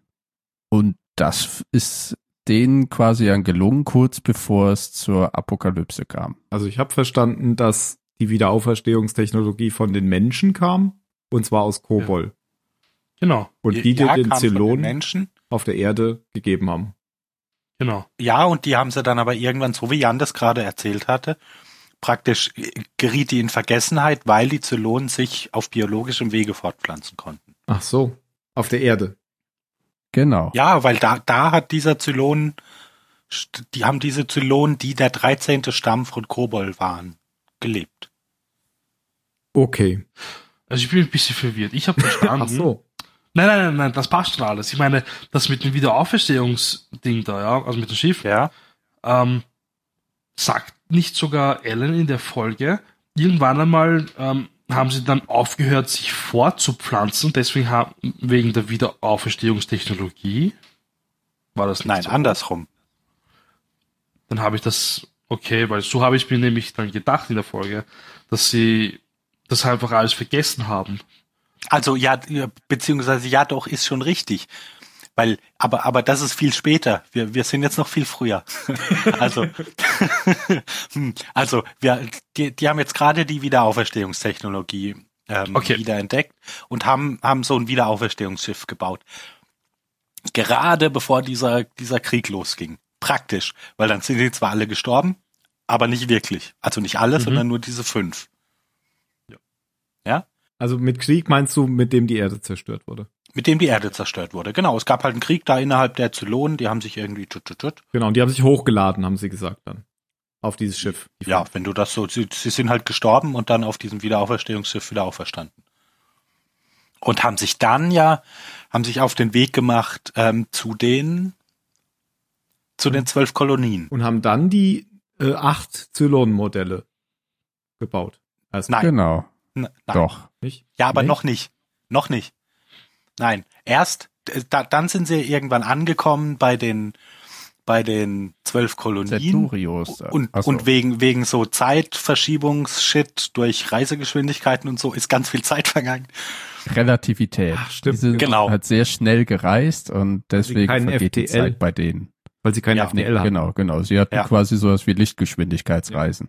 Und das ist denen quasi dann gelungen, kurz bevor es zur Apokalypse kam. Also ich habe verstanden, dass die Wiederauferstehungstechnologie von den Menschen kam, und zwar aus Kobol. Genau. Und die, die Ja, den Zylonen Menschen. auf der Erde gegeben haben. Genau. Ja, und die haben sie dann aber irgendwann, so wie Jan das gerade erzählt hatte, praktisch geriet die in Vergessenheit, weil die Zylonen sich auf biologischem Wege fortpflanzen konnten. Ach so, auf der Erde. Genau. Ja, weil da, da hat dieser Zylon, die haben diese Zylonen, die der 13. Stamm von Kobol waren, gelebt. Okay. Also ich bin ein bisschen verwirrt. Ich habe verstanden. Ach so. Nein, nein, nein, nein, das passt schon alles. Ich meine, das mit dem Wiederauferstehungsding da, ja, also mit dem Schiff, Ja. ähm, sagt nicht sogar Ellen in der Folge, irgendwann einmal ähm, haben sie dann aufgehört, sich fortzupflanzen, deswegen haben, wegen der Wiederauferstehungstechnologie. War das nicht Nein, so? andersrum. Dann habe ich das Okay, weil so habe ich mir nämlich dann gedacht in der Folge, dass sie das einfach alles vergessen haben. Also ja, ja, beziehungsweise ja doch, ist schon richtig. Weil, aber, aber das ist viel später. Wir, wir sind jetzt noch viel früher. also, hm, also, wir, die, die haben jetzt gerade die Wiederauferstehungstechnologie ähm, Okay. wiederentdeckt und haben, haben so ein Wiederauferstehungsschiff gebaut. Gerade bevor dieser, dieser Krieg losging. Praktisch. Weil dann sind die zwar alle gestorben, aber nicht wirklich. Also nicht alle, Mhm. sondern nur diese fünf. Ja? Also mit Krieg meinst du, mit dem die Erde zerstört wurde? Mit dem die Erde zerstört wurde. Genau, es gab halt einen Krieg da innerhalb der Zylonen, die haben sich irgendwie tut, tut, tut. Genau, und die haben sich hochgeladen, haben sie gesagt dann. Auf dieses Schiff. Die Ja, wenn du das so, sie, sie sind halt gestorben und dann auf diesem Wiederauferstehungsschiff wieder auferstanden. Und haben sich dann ja, haben sich auf den Weg gemacht ähm, zu den, zu den zwölf Kolonien. Und haben dann die äh, acht Zylonenmodelle gebaut. Also, Nein. Genau, N- Nein. doch. Nicht? Ja, aber Nicht? noch nicht. Noch nicht. Nein. Erst, da, dann sind sie irgendwann angekommen bei den, bei den zwölf Kolonien. Centurios. Und, so. und wegen, wegen so Zeitverschiebungsshit durch Reisegeschwindigkeiten und so ist ganz viel Zeit vergangen. Relativität. Ach, stimmt. Die sind Genau. halt sehr schnell gereist und deswegen vergeht die FTL Zeit bei denen. Weil sie kein Ja, FTL haben. Genau, genau. Sie hatten Ja. quasi sowas wie Lichtgeschwindigkeitsreisen.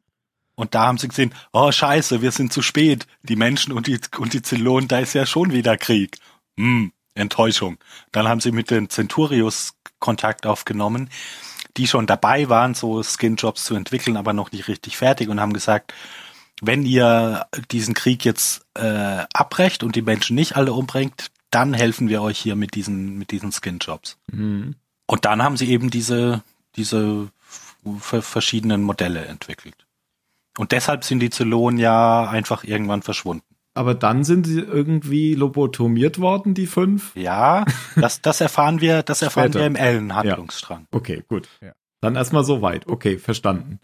Und da haben sie gesehen, oh scheiße, wir sind zu spät. Die Menschen und die, und die Zylonen, da ist ja schon wieder Krieg. Hm, Enttäuschung. Dann haben sie mit den Centurios Kontakt aufgenommen, die schon dabei waren, so Skinjobs zu entwickeln, aber noch nicht richtig fertig und haben gesagt, wenn ihr diesen Krieg jetzt äh, abbrecht und die Menschen nicht alle umbringt, dann helfen wir euch hier mit diesen, mit diesen Skinjobs. Mhm. Und dann haben sie eben diese, diese verschiedenen Modelle entwickelt. Und deshalb sind die Zylonen ja einfach irgendwann verschwunden. Aber dann sind sie irgendwie lobotomiert worden, die fünf. Ja, das, das erfahren wir, das erfahren Später. wir im Ellen-Handlungsstrang. Okay, gut. Ja. Dann erstmal so weit. Okay, verstanden.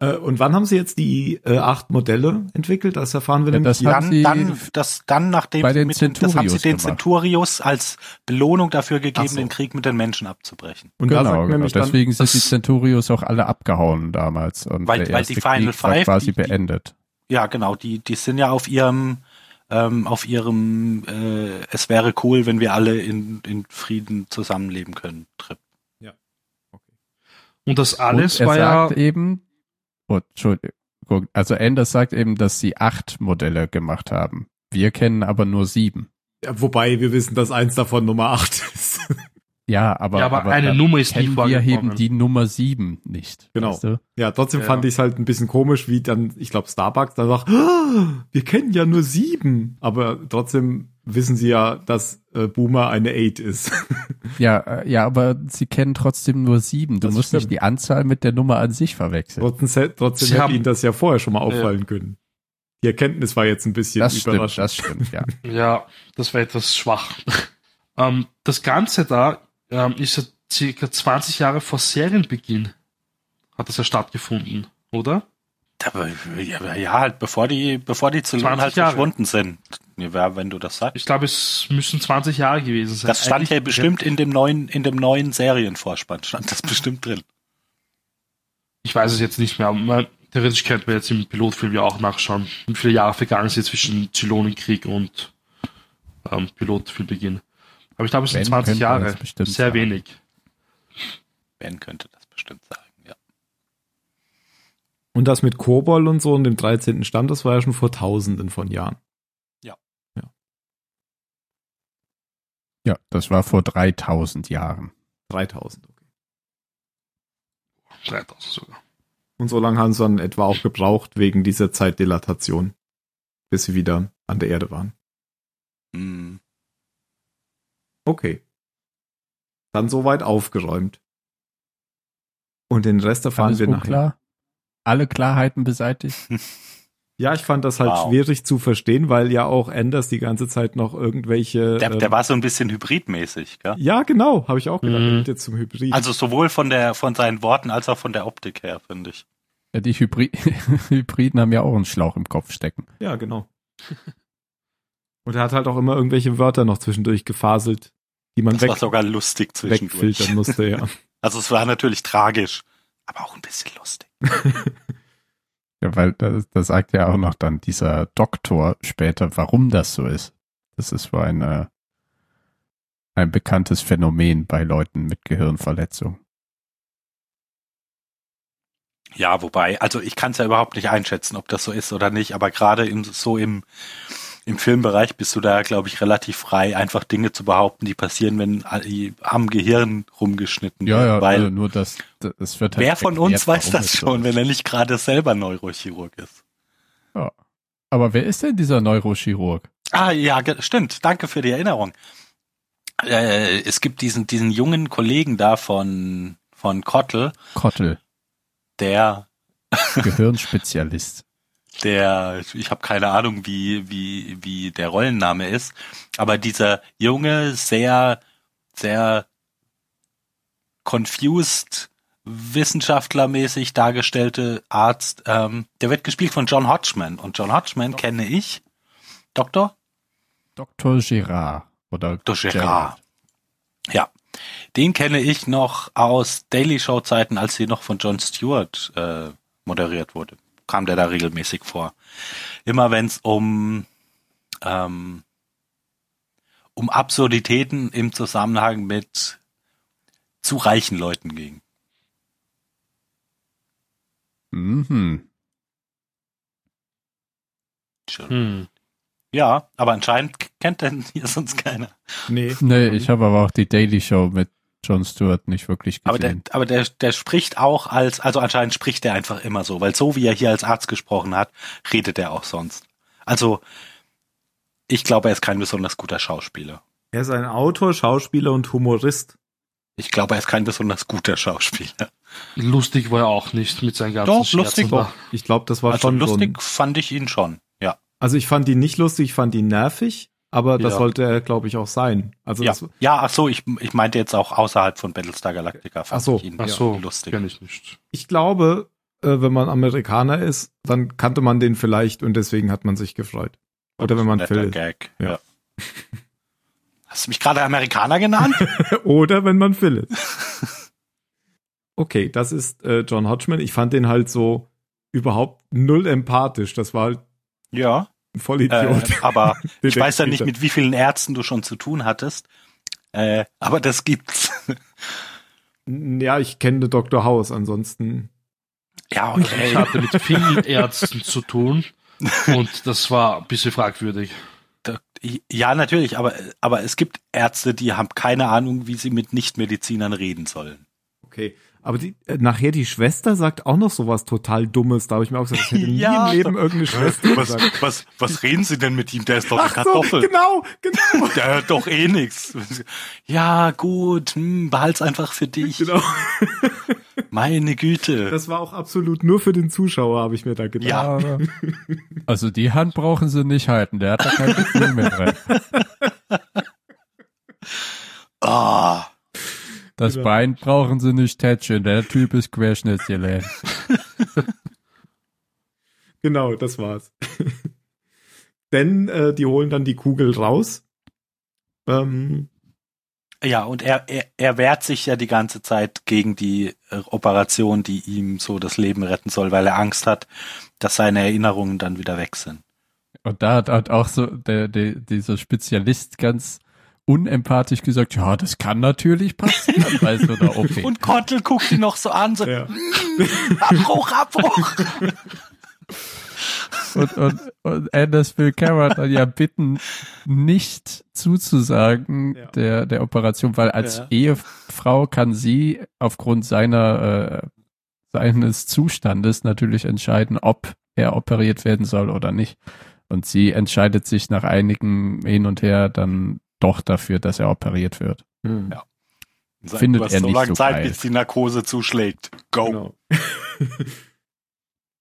Äh, und wann haben sie jetzt die äh, acht Modelle entwickelt? Das erfahren wir Ja, nämlich Dann, dann, das, dann nachdem bei den mit den, das haben sie Centurios den gemacht. Centurios als Belohnung dafür gegeben, so. den Krieg mit den Menschen abzubrechen. Und da genau, genau. dann, Deswegen sind die Centurios auch alle abgehauen damals. Und Weil- der weil erste die Final Krieg war Five, quasi die- die- beendet. Ja, genau, die, die sind ja auf ihrem, ähm, auf ihrem, äh, es wäre cool, wenn wir alle in, in Frieden zusammenleben können, Trip. Und das alles und er war ja, sagt eben, oh, Entschuldigung, also Anders sagt eben, dass sie acht Modelle gemacht haben. Wir kennen aber nur sieben. ja, wobei wir wissen, dass eins davon Nummer acht ist. Ja, aber, ja, aber, eine da Nummer ist nie kennen wir eben vorgekommen. die Nummer sieben nicht. Genau. Weißt du? ja, trotzdem Ja. fand ich es halt ein bisschen komisch, wie dann, ich glaube, Starbucks dann sagt, "Ah, wir kennen ja nur sieben. Aber trotzdem wissen sie ja, dass äh, Boomer eine Eight ist. Ja, äh, ja, aber sie kennen trotzdem nur sieben. Du Das musst nicht stimmt. die Anzahl mit der Nummer an sich verwechseln. trotzdem trotzdem Sie hätte haben- ihnen das ja vorher schon mal auffallen können. Die Erkenntnis war jetzt ein bisschen Das stimmt, überraschend. das stimmt, ja. Ja, das war etwas schwach. ähm, das Ganze da ähm, ist ja circa 20 Jahre vor Serienbeginn hat das ja stattgefunden, oder? Aber, ja, ja, halt, bevor die, bevor die Zylonen 20 halt Jahre. verschwunden sind. Ja, wenn du das sagst. Ich glaube, es müssen 20 Jahre gewesen sein. Das stand Eigentlich- ja bestimmt in dem neuen, in dem neuen Serienvorspann, stand das bestimmt drin. Ich weiß es jetzt nicht mehr, aber man, theoretisch könnte man jetzt im Pilotfilm ja auch nachschauen, wie viele Jahre vergangen sind zwischen Zylonenkrieg und ähm, Pilotfilmbeginn. Aber ich glaube, es sind Ben 20 könnte Jahre. Sehr sagen. wenig. Ben könnte das bestimmt sagen, ja. Und das mit Kobol und so und dem 13. Stand, das war ja schon vor Tausenden von Jahren. Ja, das war vor 3000 Jahren. 3000, okay. 3000 sogar. Und so lange haben sie dann etwa auch gebraucht wegen dieser Zeitdilatation, bis sie wieder an der Erde waren. Hm. Okay. Dann soweit aufgeräumt. Und den Rest erfahren Alles wir nachher. unklar? Alle Klarheiten beseitigt? Ja, ich fand das halt Wow. schwierig zu verstehen, weil ja auch Anders die ganze Zeit noch irgendwelche. Der, ähm, der war so ein bisschen hybridmäßig, gell? ja, genau, habe ich auch gedacht. Mhm. Der wird jetzt zum Hybrid. Also sowohl von der, von seinen Worten als auch von der Optik her, finde ich. Ja, die Hybri Hybriden haben ja auch einen Schlauch im Kopf stecken. ja, genau. Und er hat halt auch immer irgendwelche Wörter noch zwischendurch gefaselt, die man Das weg, war sogar lustig zwischendurch. wegfiltern musste, ja. Also es war natürlich tragisch, aber auch ein bisschen lustig. Ja, weil da, da sagt ja auch noch dann dieser Doktor später, warum das so ist. Das ist wohl eine, ein bekanntes Phänomen bei Leuten mit Gehirnverletzung. Ja, wobei, also ich kann es ja überhaupt nicht einschätzen, ob das so ist oder nicht, aber gerade so im, im Filmbereich bist du da, glaube ich, relativ frei, einfach Dinge zu behaupten, die passieren, wenn am Gehirn rumgeschnitten Ja, wird. ja, weil also nur das, das wird halt wer von uns weiß das schon, wenn er nicht gerade selber Neurochirurg ist? Aber wer ist denn dieser Neurochirurg? Ah, ja, stimmt. Danke für die Erinnerung. Äh, es gibt diesen, diesen jungen Kollegen da von, von Kottel, Kottel, der Gehirnspezialist. Der, ich habe keine Ahnung, wie, wie, wie der Rollenname ist, aber dieser junge, sehr, sehr confused, wissenschaftlermäßig dargestellte Arzt, ähm, der wird gespielt von John Hodgman. Und John Hodgman kenne ich. Doktor? Dr. Girard oder Dr. Gerard. Ja. Den kenne ich noch aus Daily Show Zeiten, als sie noch von Jon Stewart äh, moderiert wurde. Kam der da regelmäßig vor. Immer wenn es um ähm, um Absurditäten im Zusammenhang mit zu reichen Leuten ging. Mhm. Hm. Ja, aber anscheinend kennt denn hier sonst keiner. Nee. Nee, ich habe aber auch die Daily Show mit Jon Stewart nicht wirklich Aber der, gesehen. aber der, der spricht auch als, also anscheinend spricht er einfach immer so, weil so wie er hier als Arzt gesprochen hat, redet er auch sonst. Also, ich glaube, er ist kein besonders guter Schauspieler. Er ist ein Autor, Schauspieler und Humorist. Ich glaube, er ist kein besonders guter Schauspieler. Lustig war er auch nicht mit seinen ganzen Doch, Scherzen lustig war- Ich glaube, das war Also schon lustig so fand ich ihn schon, ja. Also ich fand ihn nicht lustig, ich fand ihn nervig, aber das Ja. sollte er, glaube ich, auch sein. Also Ja, ja ach so, ich, ich meinte jetzt auch außerhalb von Battlestar Galactica fand Ach so, ich ihn Ach so, lustig. kenn ich nicht. ich glaube, äh, wenn man Amerikaner ist, dann kannte man den vielleicht und deswegen hat man sich gefreut. Oder wenn man Phil. Gag, Ja. ja. Hast du mich gerade Amerikaner genannt? Oder wenn man Phil ist. Okay, das ist äh, John Hodgman. Ich fand den halt so überhaupt null empathisch. Das war halt ja. Ein Äh, Vollidiot. aber ich weiß ja nicht, mit wie vielen Ärzten du schon zu tun hattest. Äh, aber das gibt's. Ja, ich kenne Dr. House, ansonsten. ja, Ich okay. hatte mit vielen Ärzten zu tun und das war ein bisschen fragwürdig. Ja, natürlich, aber, aber es gibt Ärzte, die haben keine Ahnung, wie sie mit Nichtmedizinern reden sollen. Okay. Aber die, äh, nachher die Schwester sagt auch noch sowas total Dummes. Da habe ich mir auch gesagt, ich hätte nie Ja, im Leben irgendeine Schwester Was, gesagt. was, was reden sie denn mit ihm? Der ist doch eine Ach so, Kartoffel. genau, genau. Der hört doch eh nichts. Ja, gut, hm, behalt's einfach für dich. genau. Meine Güte. Das war auch absolut nur für den Zuschauer, habe ich mir da gedacht. Ja. Also die Hand brauchen sie nicht halten, der hat da kein Gefühl mehr drin. Ah, Das Genau. Bein brauchen sie nicht tätscheln, der Typ ist querschnittsgelähmt. Genau, das war's. Denn äh, die holen dann die Kugel raus. Ähm, Ja, und er, er, er wehrt sich ja die ganze Zeit gegen die äh, Operation, die ihm so das Leben retten soll, weil er Angst hat, dass seine Erinnerungen dann wieder weg sind. Und da hat halt auch so der, der, dieser Spezialist ganz unempathisch gesagt, ja, das kann natürlich passieren bei so einer OP. Und Kottel guckt ihn noch so an, so, ja. Abbruch, Abbruch. Und, und, und Anders will Cameron dann ja bitten, nicht zuzusagen Ja. der, der Operation, weil als Ja. Ehefrau kann sie aufgrund seiner, äh, seines Zustandes natürlich entscheiden, ob er operiert werden soll oder nicht. Und sie entscheidet sich nach einigem Hin und Her dann doch dafür, dass er operiert wird. Hm, Ja. Sag, Findet er so nicht lange so Zeit, geil. bis die Narkose zuschlägt. Go. Genau.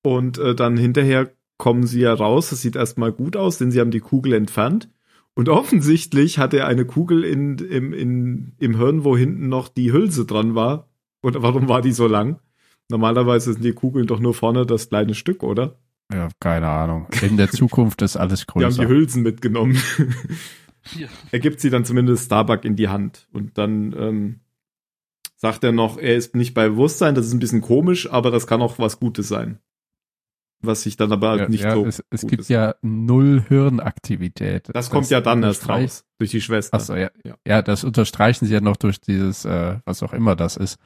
Und äh, dann hinterher kommen sie ja raus. Es sieht erstmal gut aus, denn sie haben die Kugel entfernt. Und offensichtlich hat er eine Kugel in, im, in, im Hirn, wo hinten noch die Hülse dran war. Und warum war die so lang? Normalerweise sind die Kugeln doch nur vorne das kleine Stück, oder? Ja, keine Ahnung. In der Zukunft ist alles Die haben die größer. Hülsen mitgenommen. Ja. er gibt sie dann zumindest Starbuck in die Hand. Und dann ähm, sagt er noch, er ist nicht bei Bewusstsein, das ist ein bisschen komisch, aber das kann auch was Gutes sein. Was sich dann aber Ja, nicht ja, so. es, es gut gibt ist. ja null Hirnaktivität. Das kommt ja dann erst raus. Durch die Schwester. Achso, ja, Ja. ja. das unterstreichen sie ja noch durch dieses, äh, was auch immer das ist.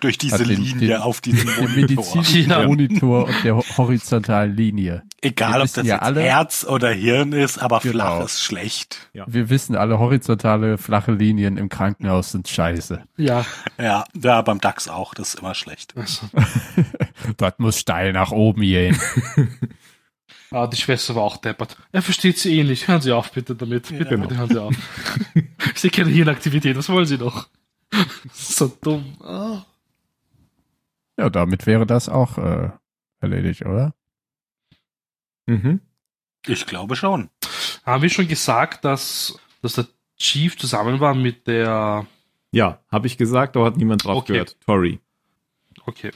Durch diese den- Linie den- auf diesem Den Monitor. Ja. Monitor und der ho- horizontalen Linie. Egal, ob das ja jetzt alle- Herz oder Hirn ist, aber Genau. flach ist schlecht. Wir wissen alle, horizontale, flache Linien im Krankenhaus sind scheiße. Ja. Ja, ja, beim DAX auch, das ist immer schlecht. Also, Dort muss steil nach oben gehen. ah, die Schwester war auch deppert. Er versteht sie nicht. Hören Sie auf, bitte damit. Bitte, Genau. bitte hören Sie auf. ich sehe keine Hirnaktivität. Was wollen Sie noch? so dumm. Ah. Ja, damit wäre das auch äh, erledigt, oder? Mhm. Ich glaube schon. Haben wir schon gesagt, dass, dass der Chief zusammen war mit der. Ja, habe ich gesagt, da hat niemand drauf Okay. gehört. Tori. Okay.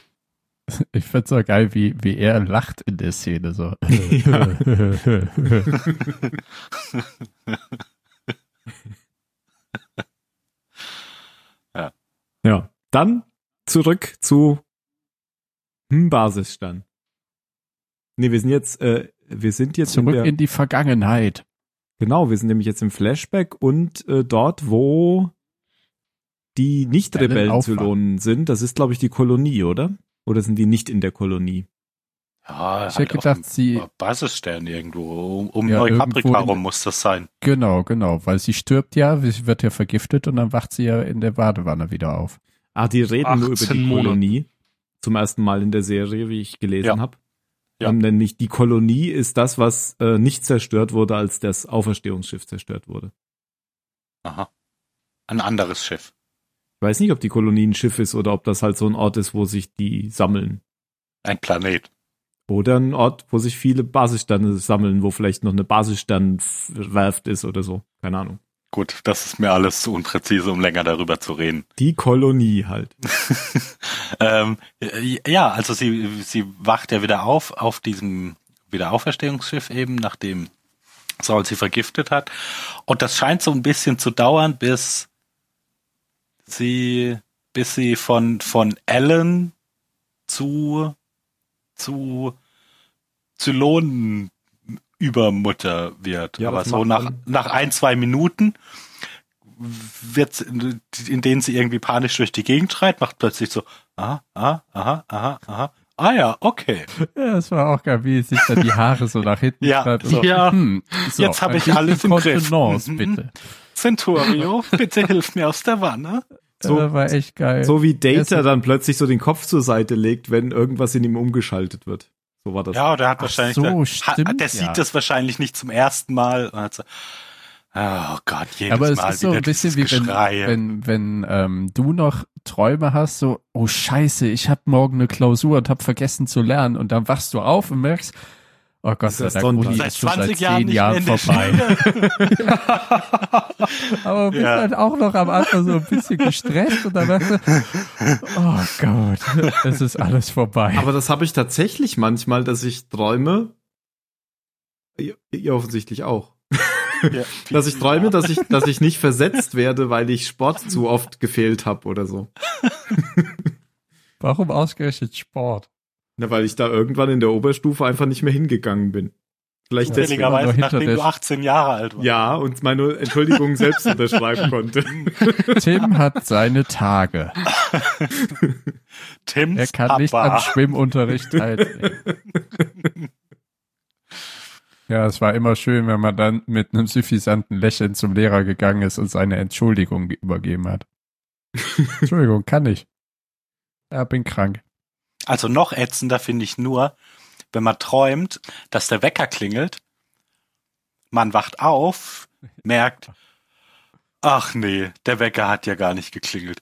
Ich find's so geil, wie, wie er lacht in der Szene so. Ja. Dann zurück zu Basisstand. Nee, wir sind jetzt, äh, wir sind jetzt in Zurück der, in die Vergangenheit. genau, wir sind nämlich jetzt im Flashback und äh, dort, wo die Nicht-Rebellen Ellen zu aufwachen. lohnen sind, das ist, glaube ich, die Kolonie, oder? Oder sind die nicht in der Kolonie? Ja, Ich halt hätte auf gedacht, sie, Basisstern irgendwo. Um, um Ja, in- rum muss das sein. genau, genau, weil sie stirbt ja, sie wird ja vergiftet und dann wacht sie ja in der Badewanne wieder auf. Ah, die reden nur über 18 die Monate. Kolonie. Zum ersten Mal in der Serie, wie ich gelesen Ja. habe. Ja. Ähm, nämlich die Kolonie ist das, was äh, nicht zerstört wurde, als das Auferstehungsschiff zerstört wurde. Aha. Ein anderes Schiff. Ich weiß nicht, ob die Kolonie ein Schiff ist oder ob das halt so ein Ort ist, wo sich die sammeln. Ein Planet. Oder ein Ort, wo sich viele Basissterne sammeln, wo vielleicht noch eine Basissternwerft ist oder so. Keine Ahnung. Gut, das ist mir alles zu unpräzise, um länger darüber zu reden. Die Kolonie halt. ähm, ja, also sie, sie wacht ja wieder auf, auf diesem Wiederauferstehungsschiff eben, nachdem Saul sie vergiftet hat. Und das scheint so ein bisschen zu dauern, bis sie, bis sie von, von Ellen zu, zu Zylonen Übermutter wird. Ja, Aber so nach, nach ein, zwei Minuten wird, in denen sie irgendwie panisch durch die Gegend schreit, macht plötzlich so, aha, aha, aha, aha, aha. Ah ja, okay. Ja, das war auch geil, wie sich da die Haare so nach hinten Ja, treibt. so. Ja. Hm, so, Jetzt hab ein ich alles im Griff. Kontenance, Mhm. bitte. Centurio, bitte hilf mir aus der Wanne. So- das war echt geil. So wie Data dann plötzlich so den Kopf zur Seite legt, wenn irgendwas in ihm umgeschaltet wird. So war das. Ja, der hat wahrscheinlich, so, der, hat, stimmt, der ja. sieht das wahrscheinlich nicht zum ersten Mal und hat so, oh Gott, jedes Aber es Mal ist so ein bisschen wie wenn, wenn, wenn ähm, du noch Träume hast, so, oh scheiße, ich habe morgen eine Klausur und habe vergessen zu lernen und dann wachst du auf und merkst, oh Gott sei das Dank? Uni ist schon 20 seit Jahren zehn nicht Jahren vorbei. Aber du bist Ja. halt auch noch am Anfang so ein bisschen gestresst und dann merkst du, oh Gott, es ist alles vorbei. Aber das habe ich tatsächlich manchmal, dass ich träume. Ihr, ihr offensichtlich auch. Ja, Dass ich träume, dass ich, dass ich nicht versetzt werde, weil ich Sport zu oft gefehlt habe oder so. Warum ausgerechnet Sport? Na, weil ich da irgendwann in der Oberstufe einfach nicht mehr hingegangen bin. Vielleicht deswegen. Nachdem du 18 Jahre alt warst. Ja, und meine Entschuldigung selbst unterschreiben konnte. Tim hat seine Tage. Tims Er kann nicht Papa. am Schwimmunterricht teilnehmen. Ja, es war immer schön, wenn man dann mit einem suffisanten Lächeln zum Lehrer gegangen ist und seine Entschuldigung übergeben hat. Entschuldigung, kann ich. Ja, bin krank. Also noch ätzender finde ich nur, wenn man träumt, dass der Wecker klingelt, man wacht auf, merkt, ach nee, der Wecker hat ja gar nicht geklingelt.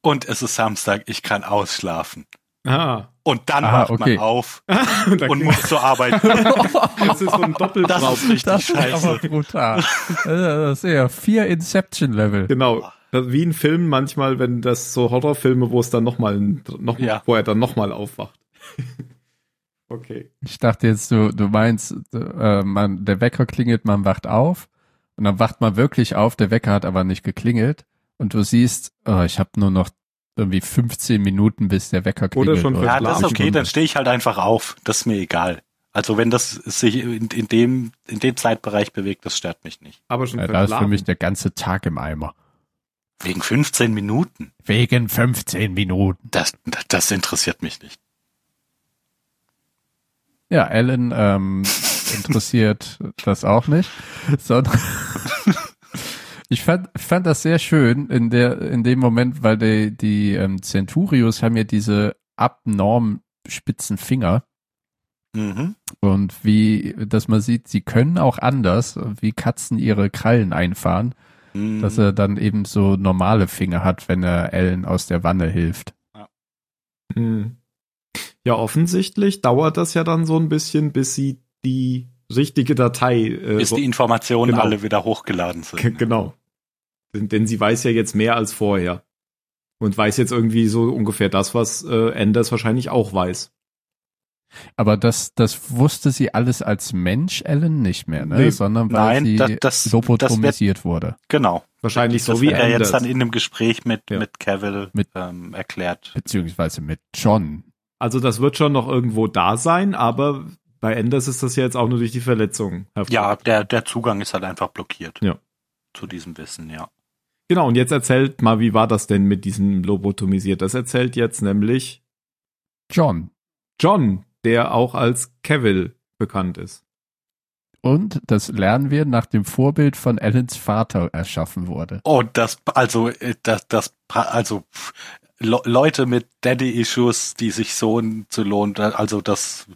Und es ist Samstag, ich kann ausschlafen. Ah. Und dann Ah, wacht okay. man auf Und, und muss zur Arbeit. das ist so ein Doppeltraum. Das ist richtig Das ist scheiße. aber brutal. Das ist ja vier Inception-Level. Genau. Wie in Filmen manchmal, wenn das so Horrorfilme, wo es dann nochmal, noch, Ja. wo er dann nochmal aufwacht. okay. Ich dachte jetzt, du, du meinst, äh, man, der Wecker klingelt, man wacht auf und dann wacht man wirklich auf, der Wecker hat aber nicht geklingelt und du siehst, oh, ich habe nur noch irgendwie 15 Minuten, bis der Wecker klingelt. Oder schon Ja, das ist okay, dann stehe ich halt einfach auf. Das ist mir egal. Also wenn das sich in, in dem in dem Zeitbereich bewegt, das stört mich nicht. Aber schon Ja, da ist für mich der ganze Tag im Eimer. Wegen 15 Minuten. Wegen 15 Minuten. Das das interessiert mich nicht. Ja, Alan ähm, interessiert das auch nicht, sondern ich fand, fand das sehr schön in der in dem Moment, weil die, die ähm, Centurios haben ja diese abnorm spitzen Finger Mhm. und wie, dass man sieht, sie können auch anders, wie Katzen ihre Krallen einfahren, Mhm. dass er dann eben so normale Finger hat, wenn er Alan aus der Wanne hilft. Hm. Ja, offensichtlich dauert das ja dann so ein bisschen, bis sie die richtige Datei. Äh, bis die Informationen genau. alle wieder hochgeladen G- sind. genau. Denn, denn sie weiß ja jetzt mehr als vorher. Und weiß jetzt irgendwie so ungefähr das, was äh, Anders wahrscheinlich auch weiß. Aber das, das wusste sie alles als Mensch, Alan, nicht mehr, ne? Nee, sondern weil nein, sie das- das- lobotomisiert wurde. Genau. Wahrscheinlich so das wie er Anders. jetzt dann in dem Gespräch mit Ja. mit Cavill Mit- ähm, erklärt. Beziehungsweise mit John. Also das wird schon noch irgendwo da sein, aber bei Anders ist das ja jetzt auch nur durch die Verletzung. hervor- Ja, der der Zugang ist halt einfach blockiert. Ja. Zu diesem Wissen, ja. Genau, und jetzt erzählt mal, wie war das denn mit diesem Lobotomisiert? Das erzählt jetzt nämlich John. John, der auch als Cavill bekannt ist. Und das lernen wir nach dem Vorbild von Alans Vater erschaffen wurde. Oh, das, also, äh, das, das, also, Le Leute mit Daddy-Issues, die sich so zu lohnen, also das,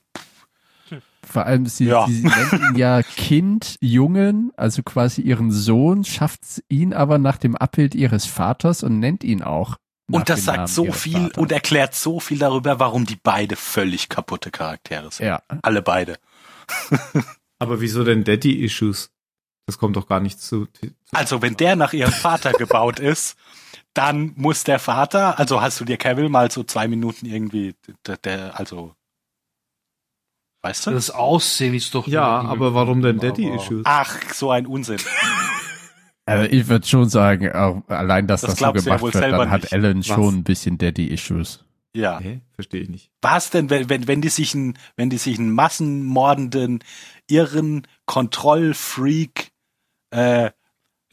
Vor allem, sie, Ja. sie nennt ihn ja Kind, Jungen, also quasi ihren Sohn, schafft ihn aber nach dem Abbild ihres Vaters und nennt ihn auch. Und das sagt Namen so viel Vaters. und erklärt so viel darüber, warum die beide völlig kaputte Charaktere sind. Ja, Alle beide. Aber wieso denn Daddy-Issues? Das kommt doch gar nicht zu. zu Also, wenn der nach ihrem Vater gebaut ist, dann muss der Vater, also hast du dir Cavill mal so zwei Minuten irgendwie, der, der also, weißt du? Das Aussehen ist doch. ja, aber warum denn Daddy-Issues? Ach, so ein Unsinn. also ich würde schon sagen, auch allein, dass Das das, so ja gemacht wohl wird, dann hat nicht. Alan Was? schon ein bisschen Daddy-Issues. Ja. Hä? Verstehe ich nicht. Was denn, wenn, wenn, wenn die sich einen, wenn die sich einen massenmordenden, irren Kontrollfreak, äh,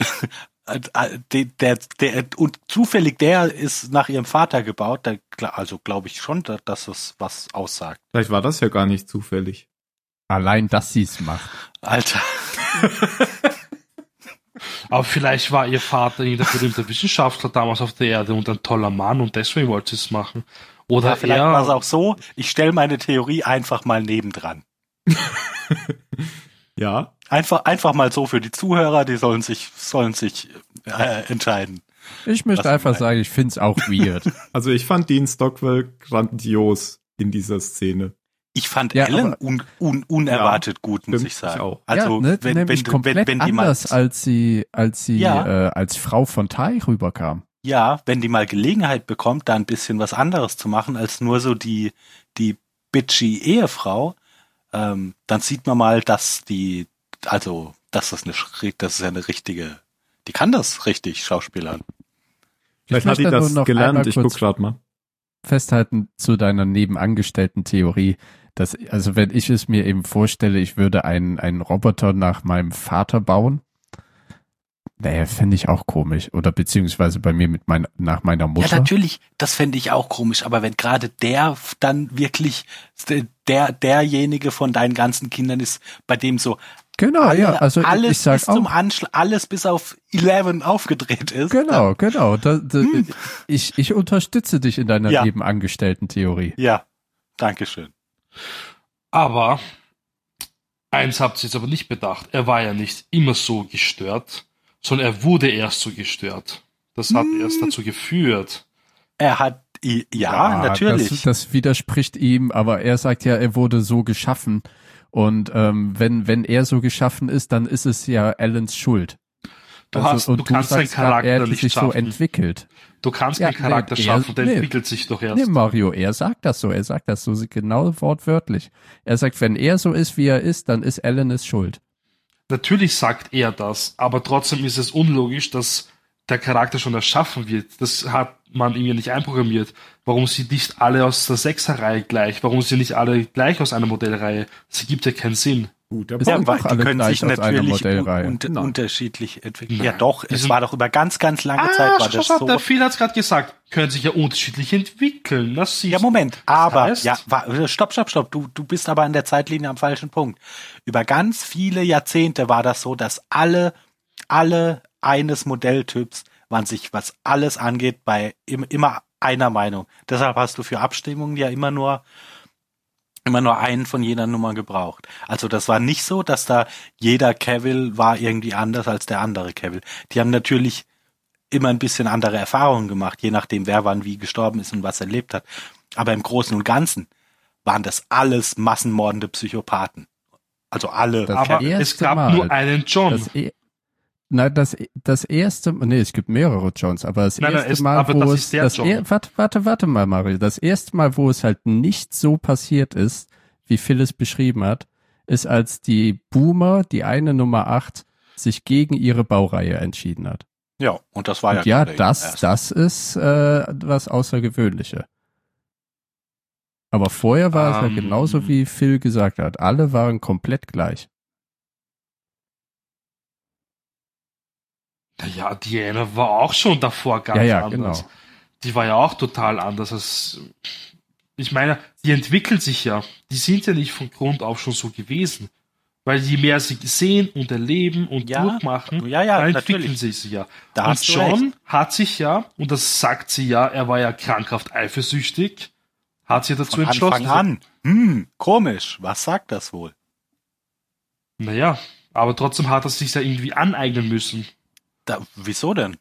äh, der, der, der, und zufällig der ist nach ihrem Vater gebaut, gla- also glaube ich schon, da- dass es was aussagt. Vielleicht war das ja gar nicht zufällig. Allein, dass sie es macht. Alter. Aber vielleicht war ihr Vater irgendein berühmter Wissenschaftler damals auf der Erde und ein toller Mann und deswegen wollte sie es machen. Oder Ja, vielleicht war es auch so, ich stelle meine Theorie einfach mal nebendran. Ja. Einfach, einfach mal so für die Zuhörer, die sollen sich, sollen sich äh, entscheiden. Ich möchte einfach sagen, ich finde es auch weird. Also ich fand Dean Stockwell grandios in dieser Szene. Ich fand Ja, Ellen aber- un, un, unerwartet gut, muss ich sagen. ich auch. Also ja, ne, wenn, wenn, du, komplett wenn, wenn die mal, anders, als sie, als sie Ja. äh, als Frau von Tai rüberkam. ja, wenn die mal Gelegenheit bekommt, da ein bisschen was anderes zu machen als nur so die die bitchy Ehefrau, ähm, dann sieht man mal, dass die, also dass das eine, das ist ja eine richtige, die kann das richtig Schauspielern. Vielleicht Ich hat die das nur noch gelernt. Ich guck grad mal. festhalten zu deiner nebenangestellten Theorie, dass, also wenn ich es mir eben vorstelle, ich würde einen, einen Roboter nach meinem Vater bauen, naja, fände ich auch komisch. Oder beziehungsweise bei mir mit mein, nach meiner Mutter. Ja, natürlich, das fände ich auch komisch, aber wenn gerade der dann wirklich der derjenige von deinen ganzen Kindern ist, bei dem so genau, alle, ja. Also alles ich sag bis zum auch. Anschlag, alles bis auf 11 aufgedreht ist. Genau, genau. Da, da, ich, ich unterstütze dich in deiner Hm. Ja. nebenangestellten Theorie. Ja, Dankeschön. Aber eins habt ihr jetzt aber nicht bedacht. Er war ja nicht immer so gestört, sondern er wurde erst so gestört. Das hat Hm. erst dazu geführt. Er hat, i- ja, natürlich. Das, das widerspricht ihm, aber er sagt ja, er wurde so geschaffen. Und ähm, wenn, wenn er so geschaffen ist, dann ist es ja Allens Schuld. Du, Also, hast, und du kannst deinen sagst gerade, er Charakter hat nicht sich so schaffen. entwickelt. Du kannst Ja, keinen Charakter er- schaffen, der nee. entwickelt sich doch erst. Nee, Mario, er sagt das so. Er sagt das so genau wortwörtlich. Er sagt, wenn er so ist, wie er ist, dann ist Alan es schuld. Natürlich sagt er das, aber trotzdem ist es unlogisch, dass der Charakter schon erschaffen wird. Das hat man ihm ja nicht einprogrammiert. Warum sind nicht alle aus der Sechserreihe gleich? Warum sind nicht alle gleich aus einer Modellreihe? Das ergibt ja keinen Sinn. Gut, Es Ja, weil doch die alle können sich natürlich un Nein. unterschiedlich entwickeln. Nein. Ja doch, es war doch über ganz, ganz lange Ah, Zeit war das so. der Phil hat es gerade gesagt. Können sich ja unterschiedlich entwickeln. Das Ja. Moment, aber, heißt- ja, stopp, stopp, stopp, du, du bist aber an der Zeitlinie am falschen Punkt. Über ganz viele Jahrzehnte war das so, dass alle, alle eines Modelltyps waren sich, was alles angeht, bei im, immer einer Meinung. Deshalb hast du für Abstimmungen ja immer nur immer nur einen von jeder Nummer gebraucht. Also das war nicht so, dass da jeder Cavill war irgendwie anders als der andere Cavill. Die haben natürlich immer ein bisschen andere Erfahrungen gemacht, je nachdem, wer wann wie gestorben ist und was erlebt hat. Aber im Großen und Ganzen waren das alles massenmordende Psychopathen. Also alle. Das aber es gab Mal. nur einen John. Das, e Nein, das, das erste, nee, es gibt mehrere Johns, aber das Nein, nein, erste es- Mal, wo das es, das er, warte, warte, warte mal, Mario, das erste Mal, wo es halt nicht so passiert ist, wie Phil es beschrieben hat, ist, als die Boomer, die eine Nummer 8, sich gegen ihre Baureihe entschieden hat. ja, und das war Und ja ja, das, das ist äh, was Außergewöhnliche. Aber vorher war es halt Ähm. genauso, wie Phil gesagt hat. Alle waren komplett gleich. Ja, Diana war auch schon davor ganz Ja, ja, anders. genau. Die war ja auch total anders als. Ich meine, die entwickeln sich ja. Die sind ja nicht von Grund auf schon so gewesen. Weil je mehr sie sehen und erleben und Ja, durchmachen, ja, ja, dann entwickeln natürlich. sie sich ja. Da und John recht. hat sich ja, und das sagt sie ja, er war ja krankhaft eifersüchtig, hat sich dazu Von entschlossen. Anfang an. Hm, komisch. Was sagt das wohl? Naja, aber trotzdem hat er sich ja irgendwie aneignen müssen. Da, wieso denn?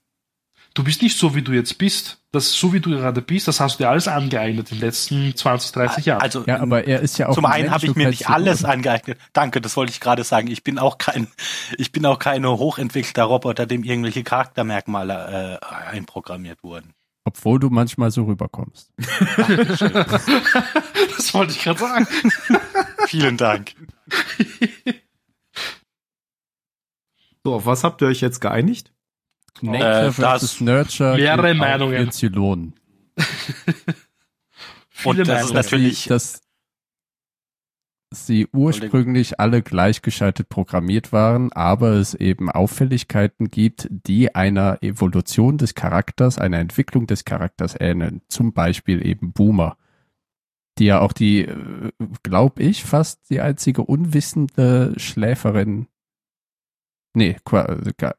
Du bist nicht so, wie du jetzt bist. Das, so wie du gerade bist, das hast du dir alles angeeignet in den letzten 20, 30 Jahren. Also Ja, aber er ist ja auch Zum ein einen habe ich mir nicht alles angeeignet. Danke, das wollte ich gerade sagen. Ich bin auch kein, ich bin auch kein hochentwickelter Roboter, dem irgendwelche Charaktermerkmale äh, einprogrammiert wurden. Obwohl du manchmal so rüberkommst. das wollte ich gerade sagen. Vielen Dank. So, auf was habt ihr euch jetzt geeinigt? Nature Äh, versus Nurture. mehrere Meinungen. Zylonen. Viele das ist Meinungen. natürlich- dass sie ursprünglich alle gleichgeschaltet programmiert waren, aber es eben Auffälligkeiten gibt, die einer Evolution des Charakters, einer Entwicklung des Charakters ähneln. Zum Beispiel eben Boomer, die ja auch die, glaube ich, fast die einzige unwissende Schläferin, nee,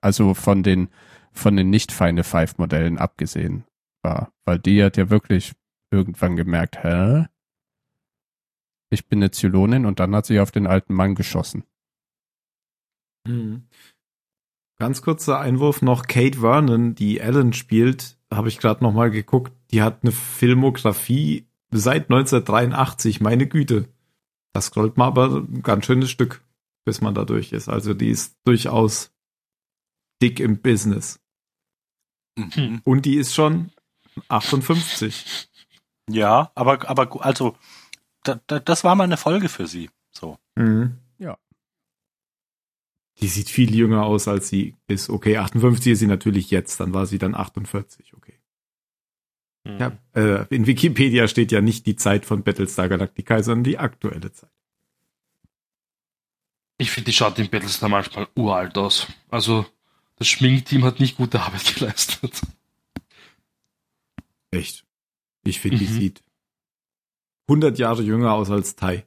also von den von den nicht Final Five Modellen abgesehen war, weil die hat ja wirklich irgendwann gemerkt, hä? Ich bin eine Zylonin und dann hat sie auf den alten Mann geschossen. Mhm. Ganz kurzer Einwurf noch. Kate Vernon, die Ellen spielt, habe ich gerade noch mal geguckt. Die hat eine Filmografie seit 1983. Meine Güte. Das scrollt mal aber ein ganz schönes Stück, bis man da durch ist. Also die ist durchaus dick im Business. Mhm. Und die ist schon 58. Ja, aber, aber also, da, da, das war mal eine Folge für sie. So. Mhm. Ja. Die sieht viel jünger aus, als sie ist. Okay, 58 ist sie natürlich jetzt. Dann war sie dann 48. Okay. Ja, äh, in Wikipedia steht ja nicht die Zeit von Battlestar Galactica, sondern die aktuelle Zeit. Ich finde, die schaut in Battlestar manchmal uralt aus. Also, das Schminkteam hat nicht gute Arbeit geleistet. Echt. Ich finde, die Mhm. sieht 100 Jahre jünger aus als Tai.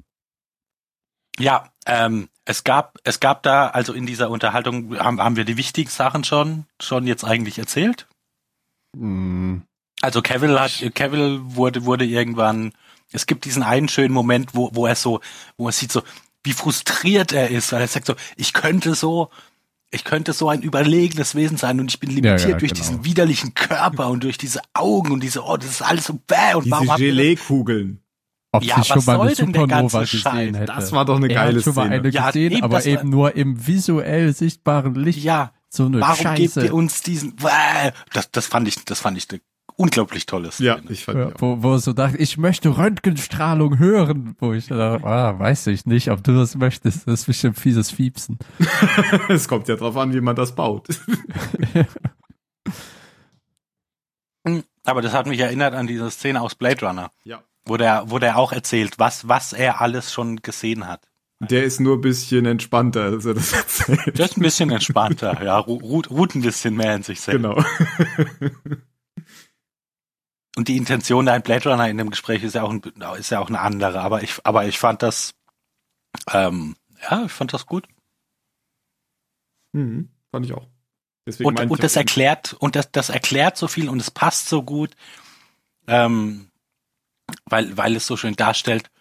Ja, ähm, es gab, es gab da, also in dieser Unterhaltung haben, haben wir die wichtigen Sachen schon, schon jetzt eigentlich erzählt. Hm, Also Cavill hat, Cavill wurde, wurde irgendwann, es gibt diesen einen schönen Moment, wo, wo er so, wo er sieht so, wie frustriert er ist, weil er sagt so, ich könnte so, ich könnte so ein überlegenes Wesen sein und ich bin limitiert Ja, ja, durch genau. diesen widerlichen Körper und durch diese Augen und diese, oh, das ist alles so bäh und warum Diese habt ihr das- Geleekugeln. ob Ja, sie schon was mal eine soll denn der Supernova ganze gesehen Scheiß? hätte. Das war doch eine er geile hat schon mal Szene. eine Ja, gesehen, eben, aber eben nur im visuell sichtbaren Licht. Ja, so eine warum gebt Scheiße. ihr uns diesen, bäh? das, das fand ich, das fand ich eine unglaublich tolle Szene. Ja, ich fand Ja, wo, wo er so dachte, ich möchte Röntgenstrahlung hören, wo ich dachte, ah, weiß ich nicht, ob du das möchtest, das ist bestimmt fieses Fiepsen. Es kommt ja drauf an, wie man das baut. Aber das hat mich erinnert an diese Szene aus Blade Runner, Ja. wo der, wo der auch erzählt, was, was er alles schon gesehen hat. Der ist nur ein bisschen entspannter, als er das erzählt. Der ist ein bisschen entspannter, ja, ru- ruht, ruht ein bisschen mehr in sich selbst. Genau. Und die Intention da in Blade Runner in dem Gespräch ist ja auch, ein, ist ja auch eine andere, aber ich, aber ich fand das, ähm, ja, ich fand das gut. Mhm, fand ich auch. Deswegen Und, und das erklärt, und das, das erklärt so viel und es passt so gut, ähm, weil, weil es so schön darstellt,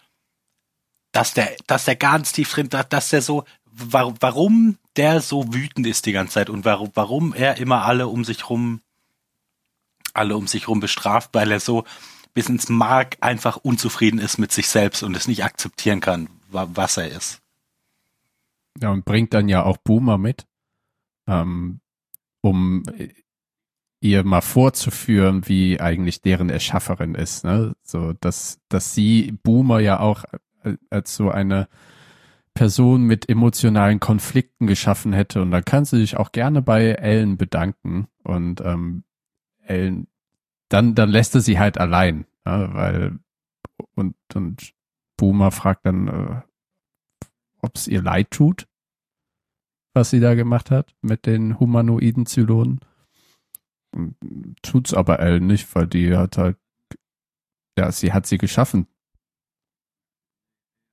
dass der, dass der ganz tief drin, dass, der so, wa- warum der so wütend ist die ganze Zeit und warum, warum er immer alle um sich rum, alle um sich rum bestraft, weil er so bis ins Mark einfach unzufrieden ist mit sich selbst und es nicht akzeptieren kann, wa- was er ist. Ja, und bringt dann ja auch Boomer mit, ähm, um ihr mal vorzuführen, wie eigentlich deren Erschafferin ist. Ne? So, dass, dass sie Boomer ja auch äh, als so eine Person mit emotionalen Konflikten geschaffen hätte. Und da kann sie sich auch gerne bei Ellen bedanken. Und ähm, Ellen, dann, dann lässt er sie halt allein, ja, weil und, und Boomer fragt dann, äh, ob es ihr leid tut, was sie da gemacht hat mit den humanoiden Zylonen. Tut's aber Ellen nicht, weil die hat halt, ja, sie hat sie geschaffen.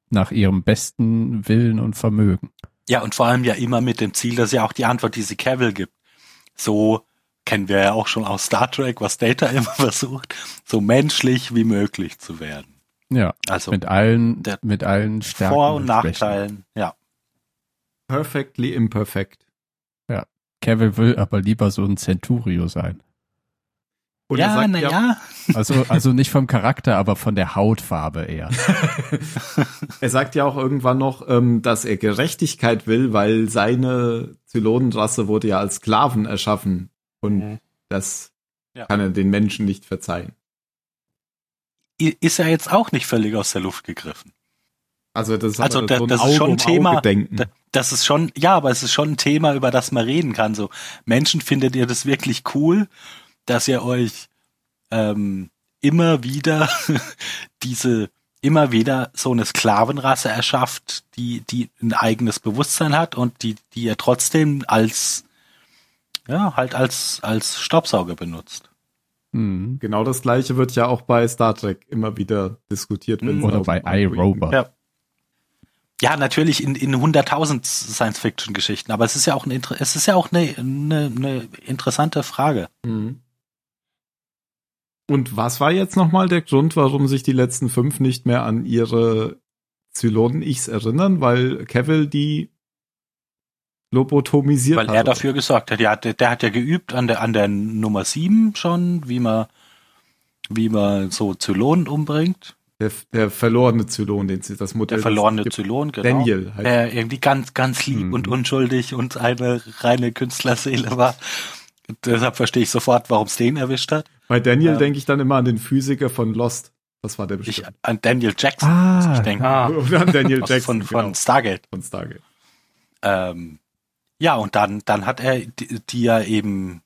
Nach ihrem besten Willen und Vermögen. Ja, und vor allem ja immer mit dem Ziel, dass ja auch die Antwort, die sie Cavill gibt. So kennen wir ja auch schon aus Star Trek, was Data immer versucht, so menschlich wie möglich zu werden. Ja, Also mit allen, der mit allen Stärken Vor- und. Nachteilen, ja. Perfectly imperfect. Kevin will aber lieber so ein Centurio sein. Und er ja, sagt na ja. Also, also nicht vom Charakter, aber von der Hautfarbe eher. Er sagt ja auch irgendwann noch, ähm, dass er Gerechtigkeit will, weil seine Zylonenrasse wurde ja als Sklaven erschaffen. Und Mhm. das Ja. kann er den Menschen nicht verzeihen. Ist ja jetzt auch nicht völlig aus der Luft gegriffen. Also das ist Also da- so ein das ist Auge schon ein um Thema, Auge denken. Da- Das ist schon, ja, aber es ist schon ein Thema, über das man reden kann. So, Menschen, findet ihr das wirklich cool, dass ihr euch ähm, immer wieder diese, immer wieder so eine Sklavenrasse erschafft, die, die ein eigenes Bewusstsein hat und die, die ihr trotzdem als, ja, halt als, als Staubsauger benutzt. Hm. Genau das gleiche wird ja auch bei Star Trek immer wieder diskutiert. wenn Mhm. Oder bei iRobot. Ja. Ja, natürlich in, in 100.000 Science-Fiction-Geschichten, aber es ist ja auch eine, Inter- es ist ja auch eine, eine, eine interessante Frage. Mhm. Und was war jetzt nochmal der Grund, warum sich die letzten fünf nicht mehr an ihre Zylonen-Ichs erinnern? Weil Cavill die lobotomisiert Weil hat. er dafür gesorgt hat. Ja, der, der hat ja geübt an der, an der Nummer 7 schon, wie man, wie man so Zylonen umbringt. Der, der verlorene Zylon, den sie das Modell Der verlorene. Zylon, genau. Daniel halt. Der irgendwie ganz, ganz lieb Mhm. und unschuldig und eine reine Künstlerseele war. Deshalb verstehe ich sofort, warum es den erwischt hat. Bei Daniel Ja. denke ich dann immer an den Physiker von Lost. Das war der Ich bestimmt. an Daniel Jackson, Ah. muss ich denke. Ah, Oder an Daniel Jackson von, von genau, Stargate. von Stargate. Ähm, ja, und dann, dann hat er die, ja eben,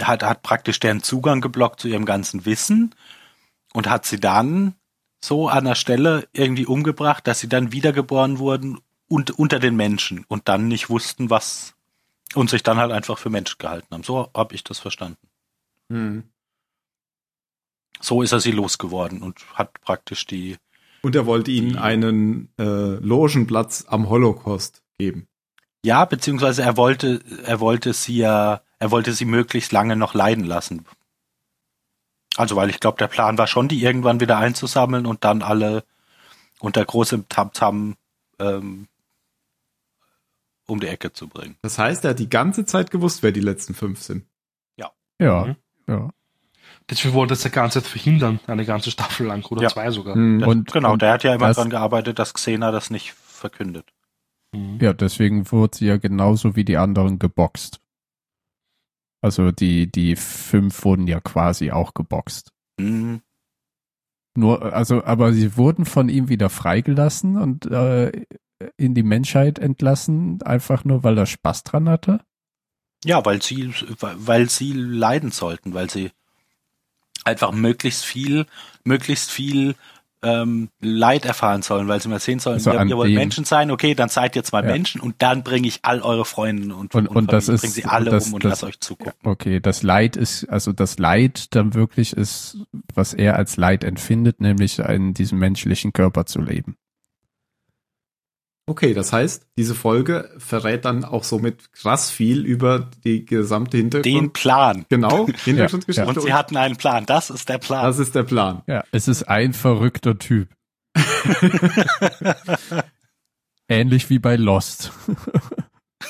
hat, hat praktisch deren Zugang geblockt zu ihrem ganzen Wissen und hat sie dann so an der Stelle irgendwie umgebracht, dass sie dann wiedergeboren wurden und unter den Menschen und dann nicht wussten, was und sich dann halt einfach für Mensch gehalten haben. So habe ich das verstanden. Mhm. So ist er sie losgeworden und hat praktisch die Und er wollte ihnen einen äh, Logenplatz am Holocaust geben. Ja, beziehungsweise er wollte, er wollte sie ja, er wollte sie möglichst lange noch leiden lassen. Also, weil ich glaube, der Plan war schon, die irgendwann wieder einzusammeln und dann alle unter großem Tamtam ähm, um die Ecke zu bringen. Das heißt, er hat die ganze Zeit gewusst, wer die letzten fünf sind. Ja, Mhm. ja. deswegen wollte das die ganze Zeit verhindern, eine ganze Staffel lang oder Ja. zwei sogar. Mhm. Und- genau, und der hat ja immer das- dran gearbeitet, dass Xena das nicht verkündet. Mhm. Ja, deswegen wurde sie ja genauso wie die anderen geboxt. Also die, die fünf wurden ja quasi auch geboxt. Hm, Nur, also, aber sie wurden von ihm wieder freigelassen und äh, in die Menschheit entlassen, einfach nur, weil er Spaß dran hatte. Ja, weil sie, weil sie leiden sollten, weil sie, einfach möglichst viel, möglichst viel ähm, Leid erfahren sollen, weil sie mal sehen sollen, Also ihr wollt den- Menschen sein, okay, dann seid ihr zwei Ja. Menschen und dann bringe ich all eure Freunde und, Und- und das Familien, ist- bringe sie alle das- um und das- lasst euch zugucken. Okay, das Leid ist, also das Leid dann wirklich ist, was er als Leid empfindet, nämlich in diesem menschlichen Körper zu leben. Okay, das heißt, diese Folge verrät dann auch somit krass viel über die gesamte Den Hintergrund. Plan. genau, Hintergrundgeschichte. Und sie hatten einen Plan. Das ist der Plan. das ist der Plan. Ja, es ist ein verrückter Typ. Ähnlich wie bei Lost.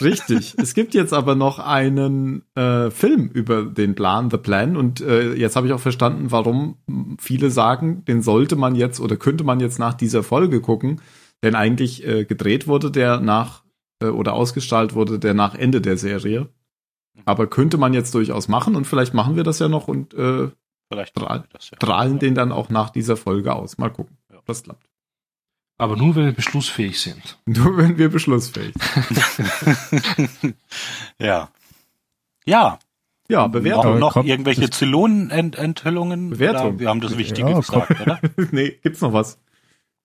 Richtig. es gibt jetzt aber noch einen äh, Film über den Plan, The Plan. Und äh, jetzt habe ich auch verstanden, warum viele sagen, den sollte man jetzt oder könnte man jetzt nach dieser Folge gucken. Denn eigentlich äh, gedreht wurde der nach äh, oder ausgestrahlt wurde der nach Ende der Serie. Aber könnte man jetzt durchaus machen und vielleicht machen wir das ja noch und äh, Vielleicht das ja. strahlen den dann auch nach dieser Folge aus. Mal gucken, Ja. ob das klappt. Aber nur, wenn wir beschlussfähig sind. Nur wenn wir beschlussfähig sind. ja. Ja. Ja, Noch, Bewertung. Noch kommt- irgendwelche Zylonen-Enthüllungen? Bewertung. Wir haben das Wichtige Ja, gesagt, oder? nee, gibt's noch was?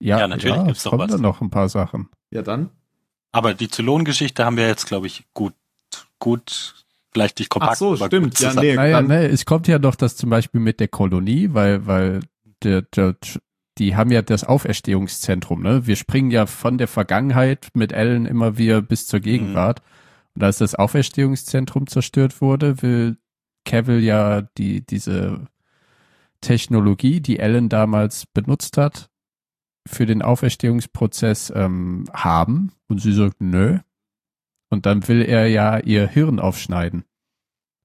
Ja, natürlich ja, gibt's es noch kommen was. da noch ein paar Sachen. Ja, dann. Aber die Zylonengeschichte haben wir jetzt, glaube ich, gut, gut, vielleicht nicht kompakt. Ach so, stimmt. Ja, nee, Naja, dann, nee, es kommt ja doch das zum Beispiel mit der Kolonie, weil, weil der, der, die haben ja das Auferstehungszentrum, ne? Wir springen ja von der Vergangenheit mit Ellen immer wieder bis zur Gegenwart. Und als das Auferstehungszentrum zerstört wurde, will Cavill ja die, diese Technologie, die Ellen damals benutzt hat, für den Auferstehungsprozess ähm, haben. Und sie sagt, nö. Und dann will er ja ihr Hirn aufschneiden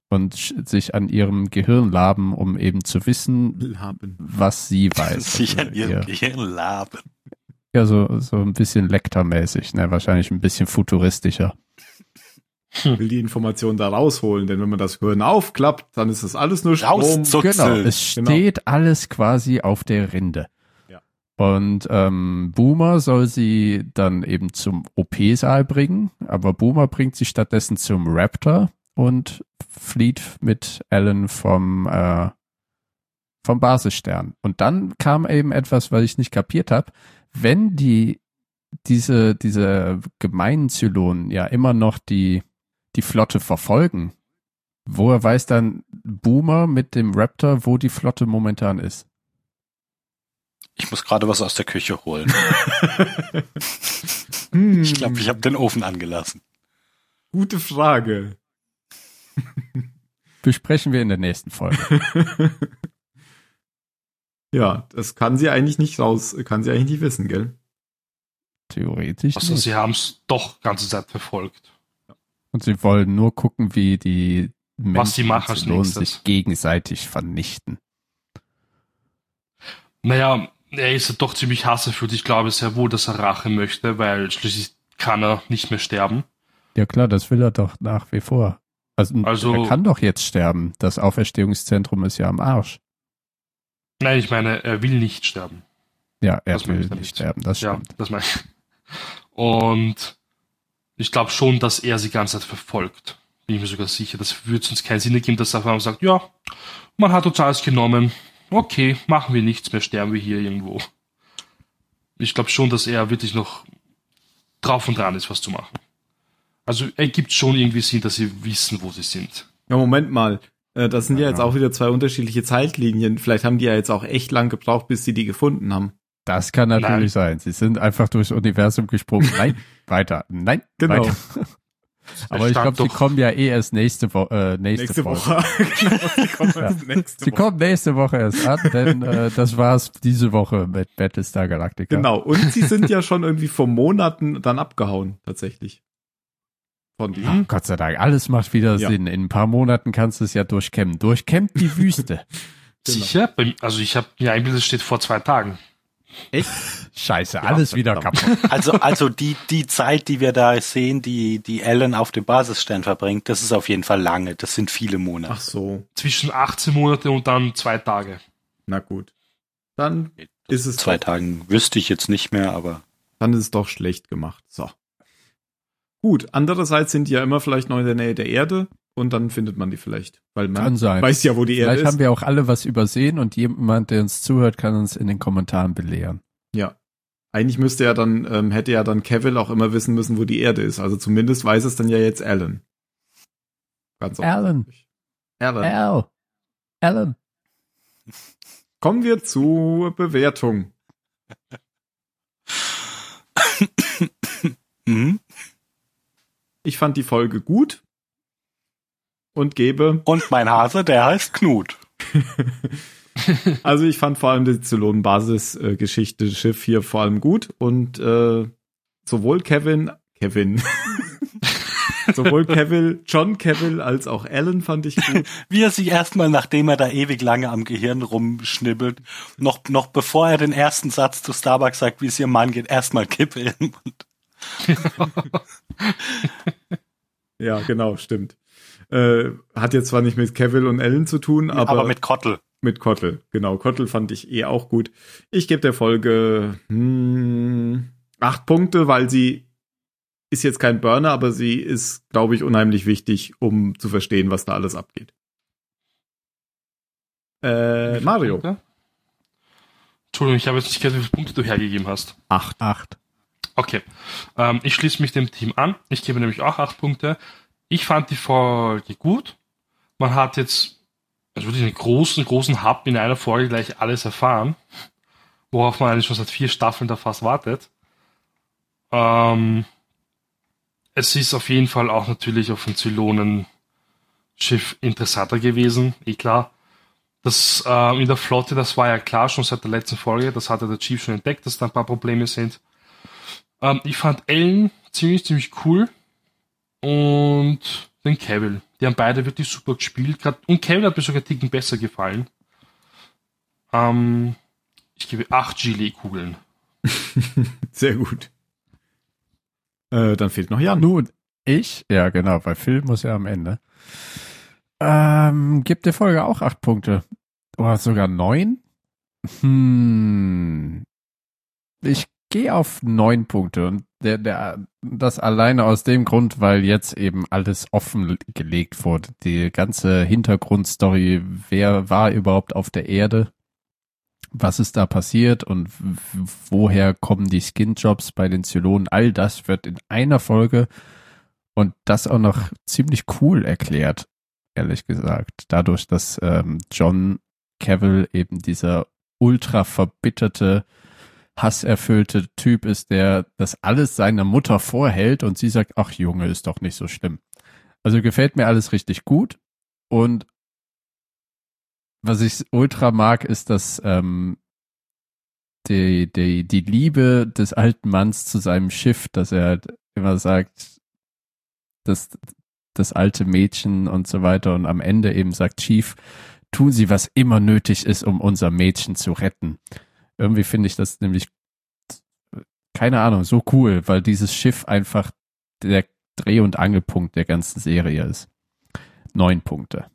und sich an ihrem Gehirn laben, um eben zu wissen, haben. was sie weiß. sich an Also ihrem ihr- Gehirn laben. ja, so, so ein bisschen Lektor-mäßig, ne? Wahrscheinlich ein bisschen futuristischer. will die Information da rausholen, denn wenn man das Hirn aufklappt, dann ist das alles nur Strom. Genau, es Genau. steht alles quasi auf der Rinde. Und ähm, Boomer soll sie dann eben zum OP-Saal bringen, aber Boomer bringt sie stattdessen zum Raptor und flieht mit Alan vom, äh, vom Basisstern. Und dann kam eben etwas, was ich nicht kapiert habe. Wenn die diese, diese gemeinen Zylonen ja immer noch die, die Flotte verfolgen, woher weiß dann Boomer mit dem Raptor, wo die Flotte momentan ist? Ich muss gerade was aus der Küche holen. Hm, Ich glaube, ich habe den Ofen angelassen. Gute Frage. Besprechen wir in der nächsten Folge. ja, das kann sie eigentlich nicht raus, kann sie eigentlich nicht wissen, gell? Theoretisch Also nicht. sie haben es doch ganze Zeit verfolgt. Und sie wollen nur gucken, wie die Was sie Menschen machen als Zylonen nächstes. sich gegenseitig vernichten. Naja, er ist ja doch ziemlich hasserfüllt. Ich glaube sehr wohl, dass er Rache möchte, weil schließlich kann er nicht mehr sterben. Ja klar, das will er doch nach wie vor. Also, Also- er kann doch jetzt sterben. Das Auferstehungszentrum ist ja am Arsch. Nein, ich meine, er will nicht sterben. Ja, er Das will ich nicht damit. sterben, das Ja, stimmt. das meine ich. Und ich glaube schon, dass er sie die ganze Zeit verfolgt. Bin ich mir sogar sicher. Das würde sonst keinen Sinn ergeben, dass er einfach sagt, ja, man hat uns alles genommen. Okay, machen wir nichts mehr, sterben wir hier irgendwo. Ich glaube schon, dass er wirklich noch drauf und dran ist, was zu machen. Also ergibt schon irgendwie Sinn, dass sie wissen, wo sie sind. Ja, Moment mal. Äh, Das sind ja, Ja. jetzt auch wieder zwei unterschiedliche Zeitlinien. Vielleicht haben die ja jetzt auch echt lang gebraucht, bis sie die gefunden haben. Das kann natürlich Nein. sein. Sie sind einfach durchs Universum gesprungen. Nein, weiter. Nein, Genau. weiter. Aber ich glaube, sie kommen ja eh erst nächste, Wo äh, nächste, Nächste. Woche. genau, die kommen Ja. erst nächste Sie Woche. kommen nächste Woche erst an, denn äh, das war's diese Woche mit Battlestar Galactica. Genau. Und sie sind ja schon irgendwie vor Monaten dann abgehauen, tatsächlich. Von Ja, diesem. Gott sei Dank, alles macht wieder Ja. Sinn. In ein paar Monaten kannst du es ja durchkämmen. Durchkämmt die Wüste. Genau. Sicher? Also ich habe mir eingebildet, es steht vor zwei Tagen. Echt? Scheiße, alles wieder verdammt. kaputt. Also, also die, die Zeit, die wir da sehen, die, die Ellen auf dem Basisstern verbringt, das ist auf jeden Fall lange. Das sind viele Monate. Ach so. Zwischen 18 Monate und dann zwei Tage. Na gut. Dann ist es Zwei Tagen wüsste ich jetzt nicht mehr, aber dann ist es doch schlecht gemacht. So. Gut. Andererseits sind die ja immer vielleicht noch in der Nähe der Erde und dann findet man die vielleicht. Weil man Kann sein. weiß ja, wo die Erde Vielleicht ist. haben wir auch alle was übersehen und jemand, der uns zuhört, kann uns in den Kommentaren belehren. Ja. Eigentlich müsste ja dann, ähm, hätte ja dann Cavill auch immer wissen müssen, wo die Erde ist. Also zumindest weiß es dann ja jetzt Alan. Ganz Alan. offensichtlich. Alan. Al. Alan. Kommen wir zur Bewertung. Mhm. Ich fand die Folge gut und gebe, Und mein Hase, der heißt Knut. also ich fand vor allem die Zylonen-Basis-Geschichte Schiff hier vor allem gut und äh, sowohl Kevin, Kevin, sowohl Kevin, John Cavill als auch Alan fand ich gut. Wie er sich erstmal, nachdem er da ewig lange am Gehirn rumschnibbelt, noch, noch bevor er den ersten Satz zu Starbucks sagt, wie es ihrem Mann geht, erstmal Kippe den Mund. Ja, genau, stimmt. Äh, hat jetzt zwar nicht mit Cavill und Ellen zu tun, aber, Aber mit Kottel. mit Kottel. Genau, Kottel fand ich eh auch gut. Ich gebe der Folge hm, acht Punkte, weil sie ist jetzt kein Burner, aber sie ist, glaube ich, unheimlich wichtig, um zu verstehen, was da alles abgeht. Äh, Mario. Punkte? Entschuldigung, ich habe jetzt nicht gehört, wie viele Punkte du hergegeben hast. Acht. Acht. Okay. Ähm, ich schließe mich dem Team an. Ich gebe nämlich auch acht Punkte. Ich fand die Folge gut. Man hat jetzt also wirklich einen großen, großen Hub in einer Folge gleich alles erfahren, worauf man eigentlich schon seit vier Staffeln da fast wartet. Ähm, es ist auf jeden Fall auch natürlich auf dem Zylonen-Schiff interessanter gewesen, eh klar. Das äh, in der Flotte, das war ja klar schon seit der letzten Folge, das hatte der Chief schon entdeckt, dass da ein paar Probleme sind. Ähm, ich fand Ellen ziemlich, ziemlich cool. Und den Cavill. Die haben beide wirklich super gespielt. Grad, und Cavill hat mir sogar Ticken besser gefallen. Ähm, ich gebe acht Gilet-Kugeln. Sehr gut. Äh, dann fehlt noch Jan. Nun, ich, ja genau, weil Phil muss ja am Ende. Ähm, gibt der Folge auch acht Punkte. Oder sogar neun? Hm. Ich gehe auf neun Punkte und der, der, das alleine aus dem Grund, weil jetzt eben alles offengelegt wurde. Die ganze Hintergrundstory, wer war überhaupt auf der Erde? Was ist da passiert und woher kommen die Skinjobs bei den Zylonen? All das wird in einer Folge und das auch noch ziemlich cool erklärt, ehrlich gesagt. Dadurch, dass ähm, John Cavill eben dieser ultra verbitterte, hasserfüllte Typ ist, der das alles seiner Mutter vorhält und sie sagt, ach Junge, ist doch nicht so schlimm. Also gefällt mir alles richtig gut und was ich ultra mag, ist, dass ähm, die, die, die Liebe des alten Manns zu seinem Schiff, dass er immer sagt, dass das alte Mädchen und so weiter und am Ende eben sagt, Chief, tun Sie, was immer nötig ist, um unser Mädchen zu retten. Irgendwie finde ich das nämlich, keine Ahnung, so cool, weil dieses Schiff einfach der Dreh- und Angelpunkt der ganzen Serie ist. Neun Punkte.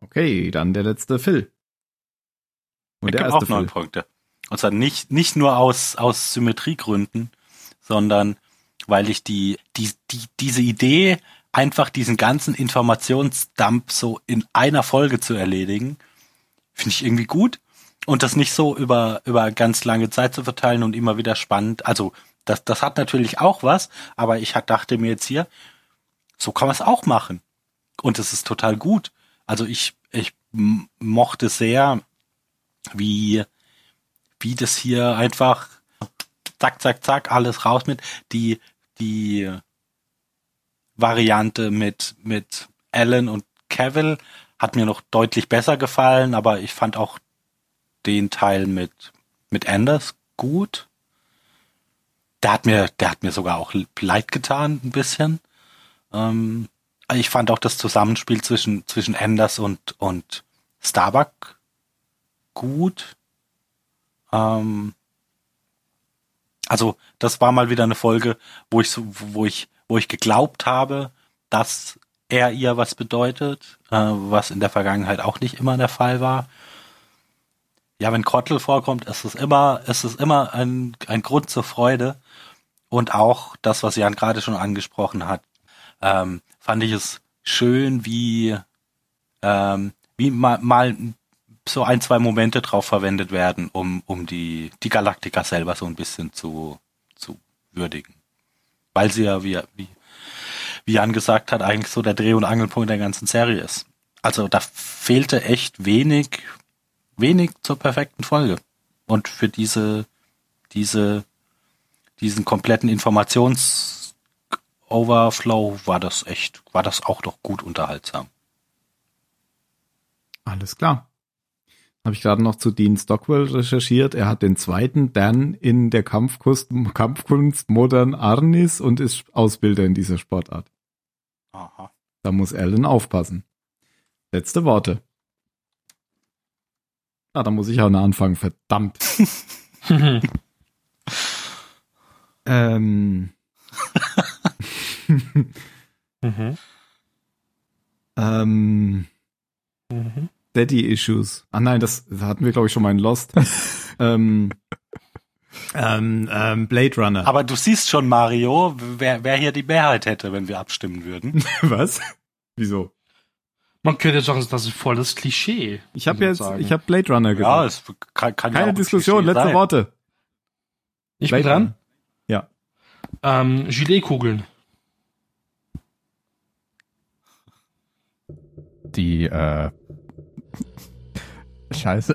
Okay, dann der letzte Phil. Und Ich der erste auch neun. Punkte. Und zwar nicht, nicht nur aus, aus Symmetriegründen, sondern weil ich die, die, die, diese Idee, einfach diesen ganzen Informationsdump so in einer Folge zu erledigen, finde ich irgendwie gut. Und das nicht so über, über ganz lange Zeit zu verteilen und immer wieder spannend. Also, das, das hat natürlich auch was, aber ich dachte mir jetzt hier, so kann man es auch machen. Und es ist total gut. Also ich, ich mochte sehr, wie, wie das hier einfach zack, zack, zack, alles raus mit. Die, die Variante mit, mit Alan und Cavill hat mir noch deutlich besser gefallen, aber ich fand auch den Teil mit, mit Anders gut. Der hat mir, der hat mir sogar auch leid getan, ein bisschen. Ähm, ich fand auch das Zusammenspiel zwischen, zwischen Anders und, und Starbuck gut. Ähm, also, das war mal wieder eine Folge, wo ich wo ich, wo ich geglaubt habe, dass er ihr was bedeutet, äh, was in der Vergangenheit auch nicht immer der Fall war. Ja, wenn Krottel vorkommt, ist es immer, ist es immer ein, ein Grund zur Freude. Und auch das, was Jan gerade schon angesprochen hat, ähm, fand ich es schön, wie, ähm, wie mal, mal so ein, zwei Momente drauf verwendet werden, um, um die, die Galaktika selber so ein bisschen zu, zu würdigen. Weil sie ja, wie, wie, wie Jan gesagt hat, eigentlich so der Dreh- und Angelpunkt der ganzen Serie ist. Also da fehlte echt wenig, wenig zur perfekten Folge. Und für diese, diese, diesen kompletten Informations-Overflow war das echt, war das auch doch gut unterhaltsam. Alles klar. Habe ich gerade noch zu Dean Stockwell recherchiert. Er hat den zweiten Dan in der Kampfkunst, Kampfkunst Modern Arnis und ist Ausbilder in dieser Sportart. Aha. Da muss Alan aufpassen. Letzte Worte. Ah, da muss ich auch noch anfangen, verdammt. ähm. Mhm. ähm. Mhm. Daddy Issues. Ah nein, das hatten wir, glaube ich, schon mal in Lost. ähm, ähm, ähm, Blade Runner. Aber du siehst schon, Mario, wer, wer hier die Mehrheit hätte, wenn wir abstimmen würden. Was? Wieso? Man könnte sagen, das ist voll das Klischee. Ich habe jetzt, sagen. ich habe Blade Runner ja, gesagt. es kann, kann ja auch Keine ein Diskussion, letzte sein. Worte. ich bin Blade dran. Runner. Ja. Ähm, Giletkugeln. Die, äh, Scheiße.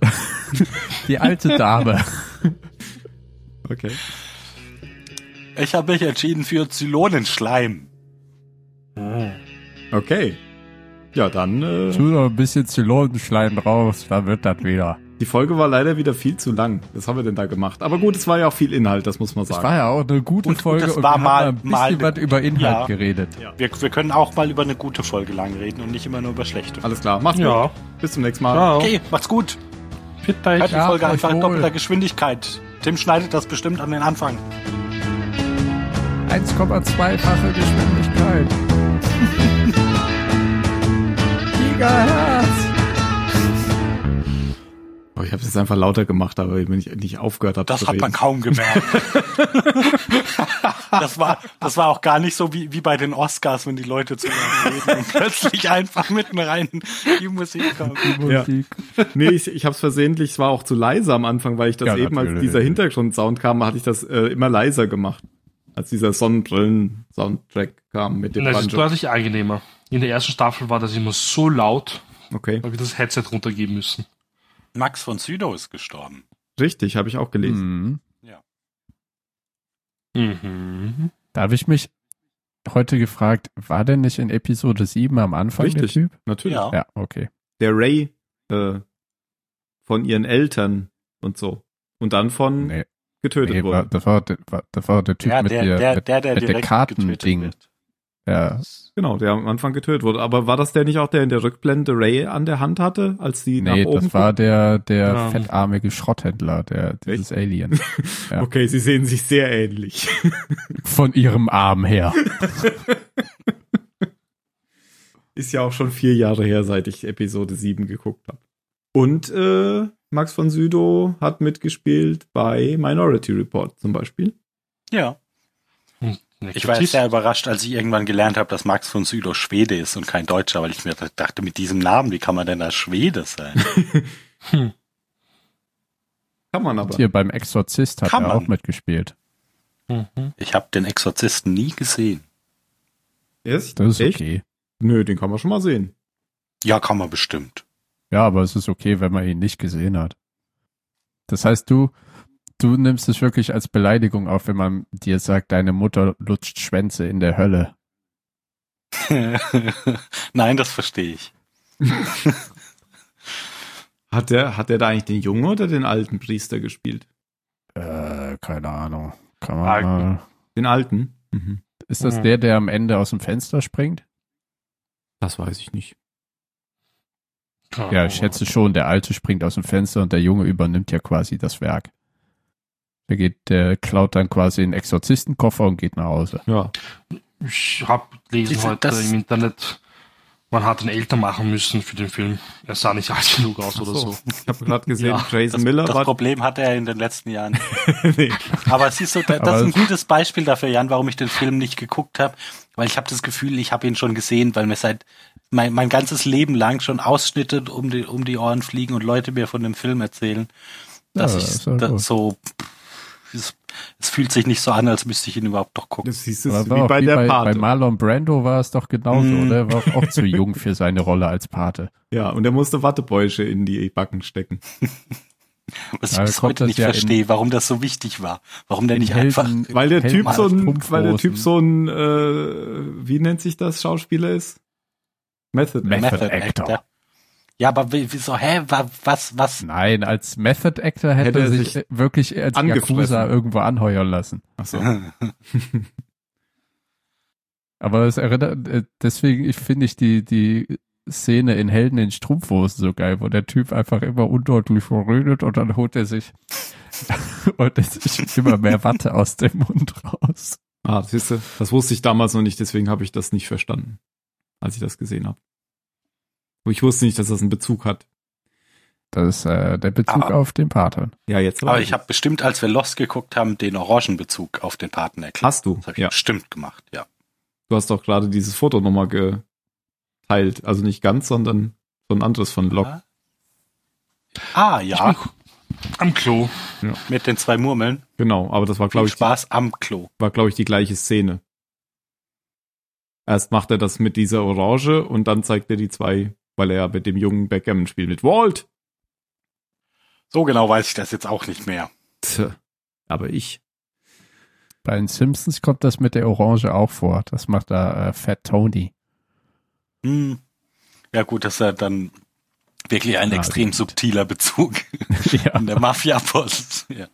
Die alte Dame. Okay. Ich habe mich entschieden für Zylonenschleim. Okay. Ja, dann, äh, Tu noch ein bisschen Zylonenschleim raus, dann wird das wieder. die Folge war leider wieder viel zu lang. Was haben wir denn da gemacht? Aber gut, es war ja auch viel Inhalt, das muss man Das sagen. war ja auch eine gute Und- und Folge das und, war wir mal- haben ein bisschen mal- was über Inhalt Ja. geredet. Wir, wir können auch mal über eine gute Folge lang reden und nicht immer nur über schlechte. Alles klar, macht's Ja. gut. Bis zum nächsten Mal. Ciao. Okay, macht's gut. Fit Hört die Ja, Folge euch einfach in doppelter Geschwindigkeit. Tim schneidet das bestimmt an den Anfang. 1,2-fache Geschwindigkeit. Gigahertz. Oh, ich habe es jetzt einfach lauter gemacht, aber wenn ich nicht aufgehört habe Das zu hat man reden. kaum gemerkt. das, war, das war auch gar nicht so wie, wie bei den Oscars, wenn die Leute zu reden und plötzlich einfach mitten rein die Musik kommt. Musik. Nee, ich, ich habe es versehentlich, es war auch zu leise am Anfang, weil ich das Ja, eben, als dieser Hintergrundsound kam, hatte ich das äh, immer leiser gemacht. Als dieser Sonnenbrillen-Soundtrack kam mit dem Das ist Banjo. deutlich angenehmer. In der ersten Staffel war das immer so laut, Okay, da habe ich das Headset runtergeben müssen. Max von Sydow ist gestorben. richtig, habe ich auch gelesen. Mhm. Mhm. Da habe ich mich heute gefragt, war denn nicht in Episode 7 am Anfang Richtig. der Typ? Natürlich. Ja. Ja, okay. Der Ray äh, von ihren Eltern und so. Und dann von Nee, getötet nee wurde. das, war, der- war, das war der Typ Ja, mit, der, der, der, der, der mit der Kartending. wird. Ja, Genau, der am Anfang getötet wurde. Aber war das der nicht auch, der in der Rückblende Ray an der Hand hatte, als die Nee, nach oben das war der, der Ja. fettarmige Schrotthändler, der, dieses Alien. ja. Okay, sie sehen sich sehr ähnlich. Von ihrem Arm her. Ist ja auch schon vier Jahre her, seit ich Episode 7 geguckt habe. Und äh, Max von Südow hat mitgespielt bei Minority Report zum Beispiel. Ja. Ich war jetzt sehr überrascht, als ich irgendwann gelernt habe, dass Max von Sydow Schwede ist und kein Deutscher, weil ich mir dachte, mit diesem Namen, wie kann man denn da Schwede sein? Kann man aber. Hier beim Exorzist hat Kann er man. auch mitgespielt. Mhm. Ich habe den Exorzisten nie gesehen. Echt? Das ist Echt? okay. Nö, den kann man schon mal sehen. Ja, kann man bestimmt. Ja, aber es ist okay, wenn man ihn nicht gesehen hat. Das heißt, du, du nimmst es wirklich als Beleidigung auf, wenn man dir sagt, deine Mutter lutscht Schwänze in der Hölle. Nein, das verstehe ich. Hat der, hat der da eigentlich den jungen oder den alten Priester gespielt? Äh, keine Ahnung. Kann man Alten. mal. Den alten? Mhm. Ist das Mhm. der, der am Ende aus dem Fenster springt? Das weiß ich nicht. Ja, ich schätze schon, der Alte springt aus dem Fenster und der Junge übernimmt ja quasi das Werk. Der geht, der klaut dann quasi den Exorzistenkoffer und geht nach Hause. Ja. Ich habe gelesen Diese- heute das- im Internet, man hat ihn älter machen müssen für den Film. Er sah nicht alt genug aus oder so. Ich habe gerade gesehen, Ja, Jason Das, Miller das war. Problem hat er in den letzten Jahren. nee. Aber siehst du, da- das Aber ist ein es- gutes Beispiel dafür, Jan, warum ich den Film nicht geguckt habe. Weil ich habe das Gefühl, ich habe ihn schon gesehen, weil mir seit mein, mein ganzes Leben lang schon Ausschnitte um die, um die Ohren fliegen und Leute mir von dem Film erzählen. Dass Ja, ich ist ja da gut. so es, es fühlt sich nicht so an, als müsste ich ihn überhaupt doch gucken. Das du Aber wie bei wie der bei, Pate. bei Marlon Brando war es doch genauso, Mm. oder? Er war auch zu jung für seine Rolle als Pate. ja, und er musste Wattebäusche in die Backen stecken. Was Ja, ich bis heute nicht ja in- verstehe, warum das so wichtig war. Warum der nicht einfach Helden- Weil der Helden Typ so ein, weil der Typ so ein, äh, wie nennt sich das, Schauspieler ist? Method. Method Method Actor. Actor. Ja, aber wie- wieso, hä, wa- was, was? Nein, als Method Actor hätte, Hätte er sich sich wirklich als. Yakuza irgendwo anheuern lassen. Ach so. Aber es erinnert, äh, deswegen ich finde ich die, die Szene in Helden in Strumpfhosen so geil, wo der Typ einfach immer undeutlich verrödet und dann holt er sich, holt er sich immer mehr Watte aus dem Mund raus. Ah, siehst du, das wusste ich damals noch nicht, deswegen habe ich das nicht verstanden, als ich das gesehen habe. Ich wusste nicht, dass das einen Bezug hat. Das ist äh, der Bezug Aber- auf den Pater. Ja, jetzt Aber ich habe bestimmt, als wir Lost geguckt haben, den Orangenbezug auf den Paten erklärt. Hast du? Das habe ich Ja. bestimmt gemacht, ja. Du hast doch gerade dieses Foto nochmal geteilt. Also nicht ganz, sondern so ein anderes von Lok. Ja. Ah, ja, Am Klo. mit den zwei Murmeln. Genau, aber das war, glaube ich, Spaß am Klo. war, glaube ich, die gleiche Szene. Erst macht er das mit dieser Orange und dann zeigt er die zwei, weil er ja mit dem jungen Backgammon spielt, mit Walt. So genau weiß ich das jetzt auch nicht mehr. Tja, aber ich. Bei den Simpsons kommt das mit der Orange auch vor. Das macht da äh, Fat Tony. Hm. Ja gut, das ist ja dann wirklich ein Ja, extrem gut. subtiler Bezug ja. an der Mafia-Post. Ja.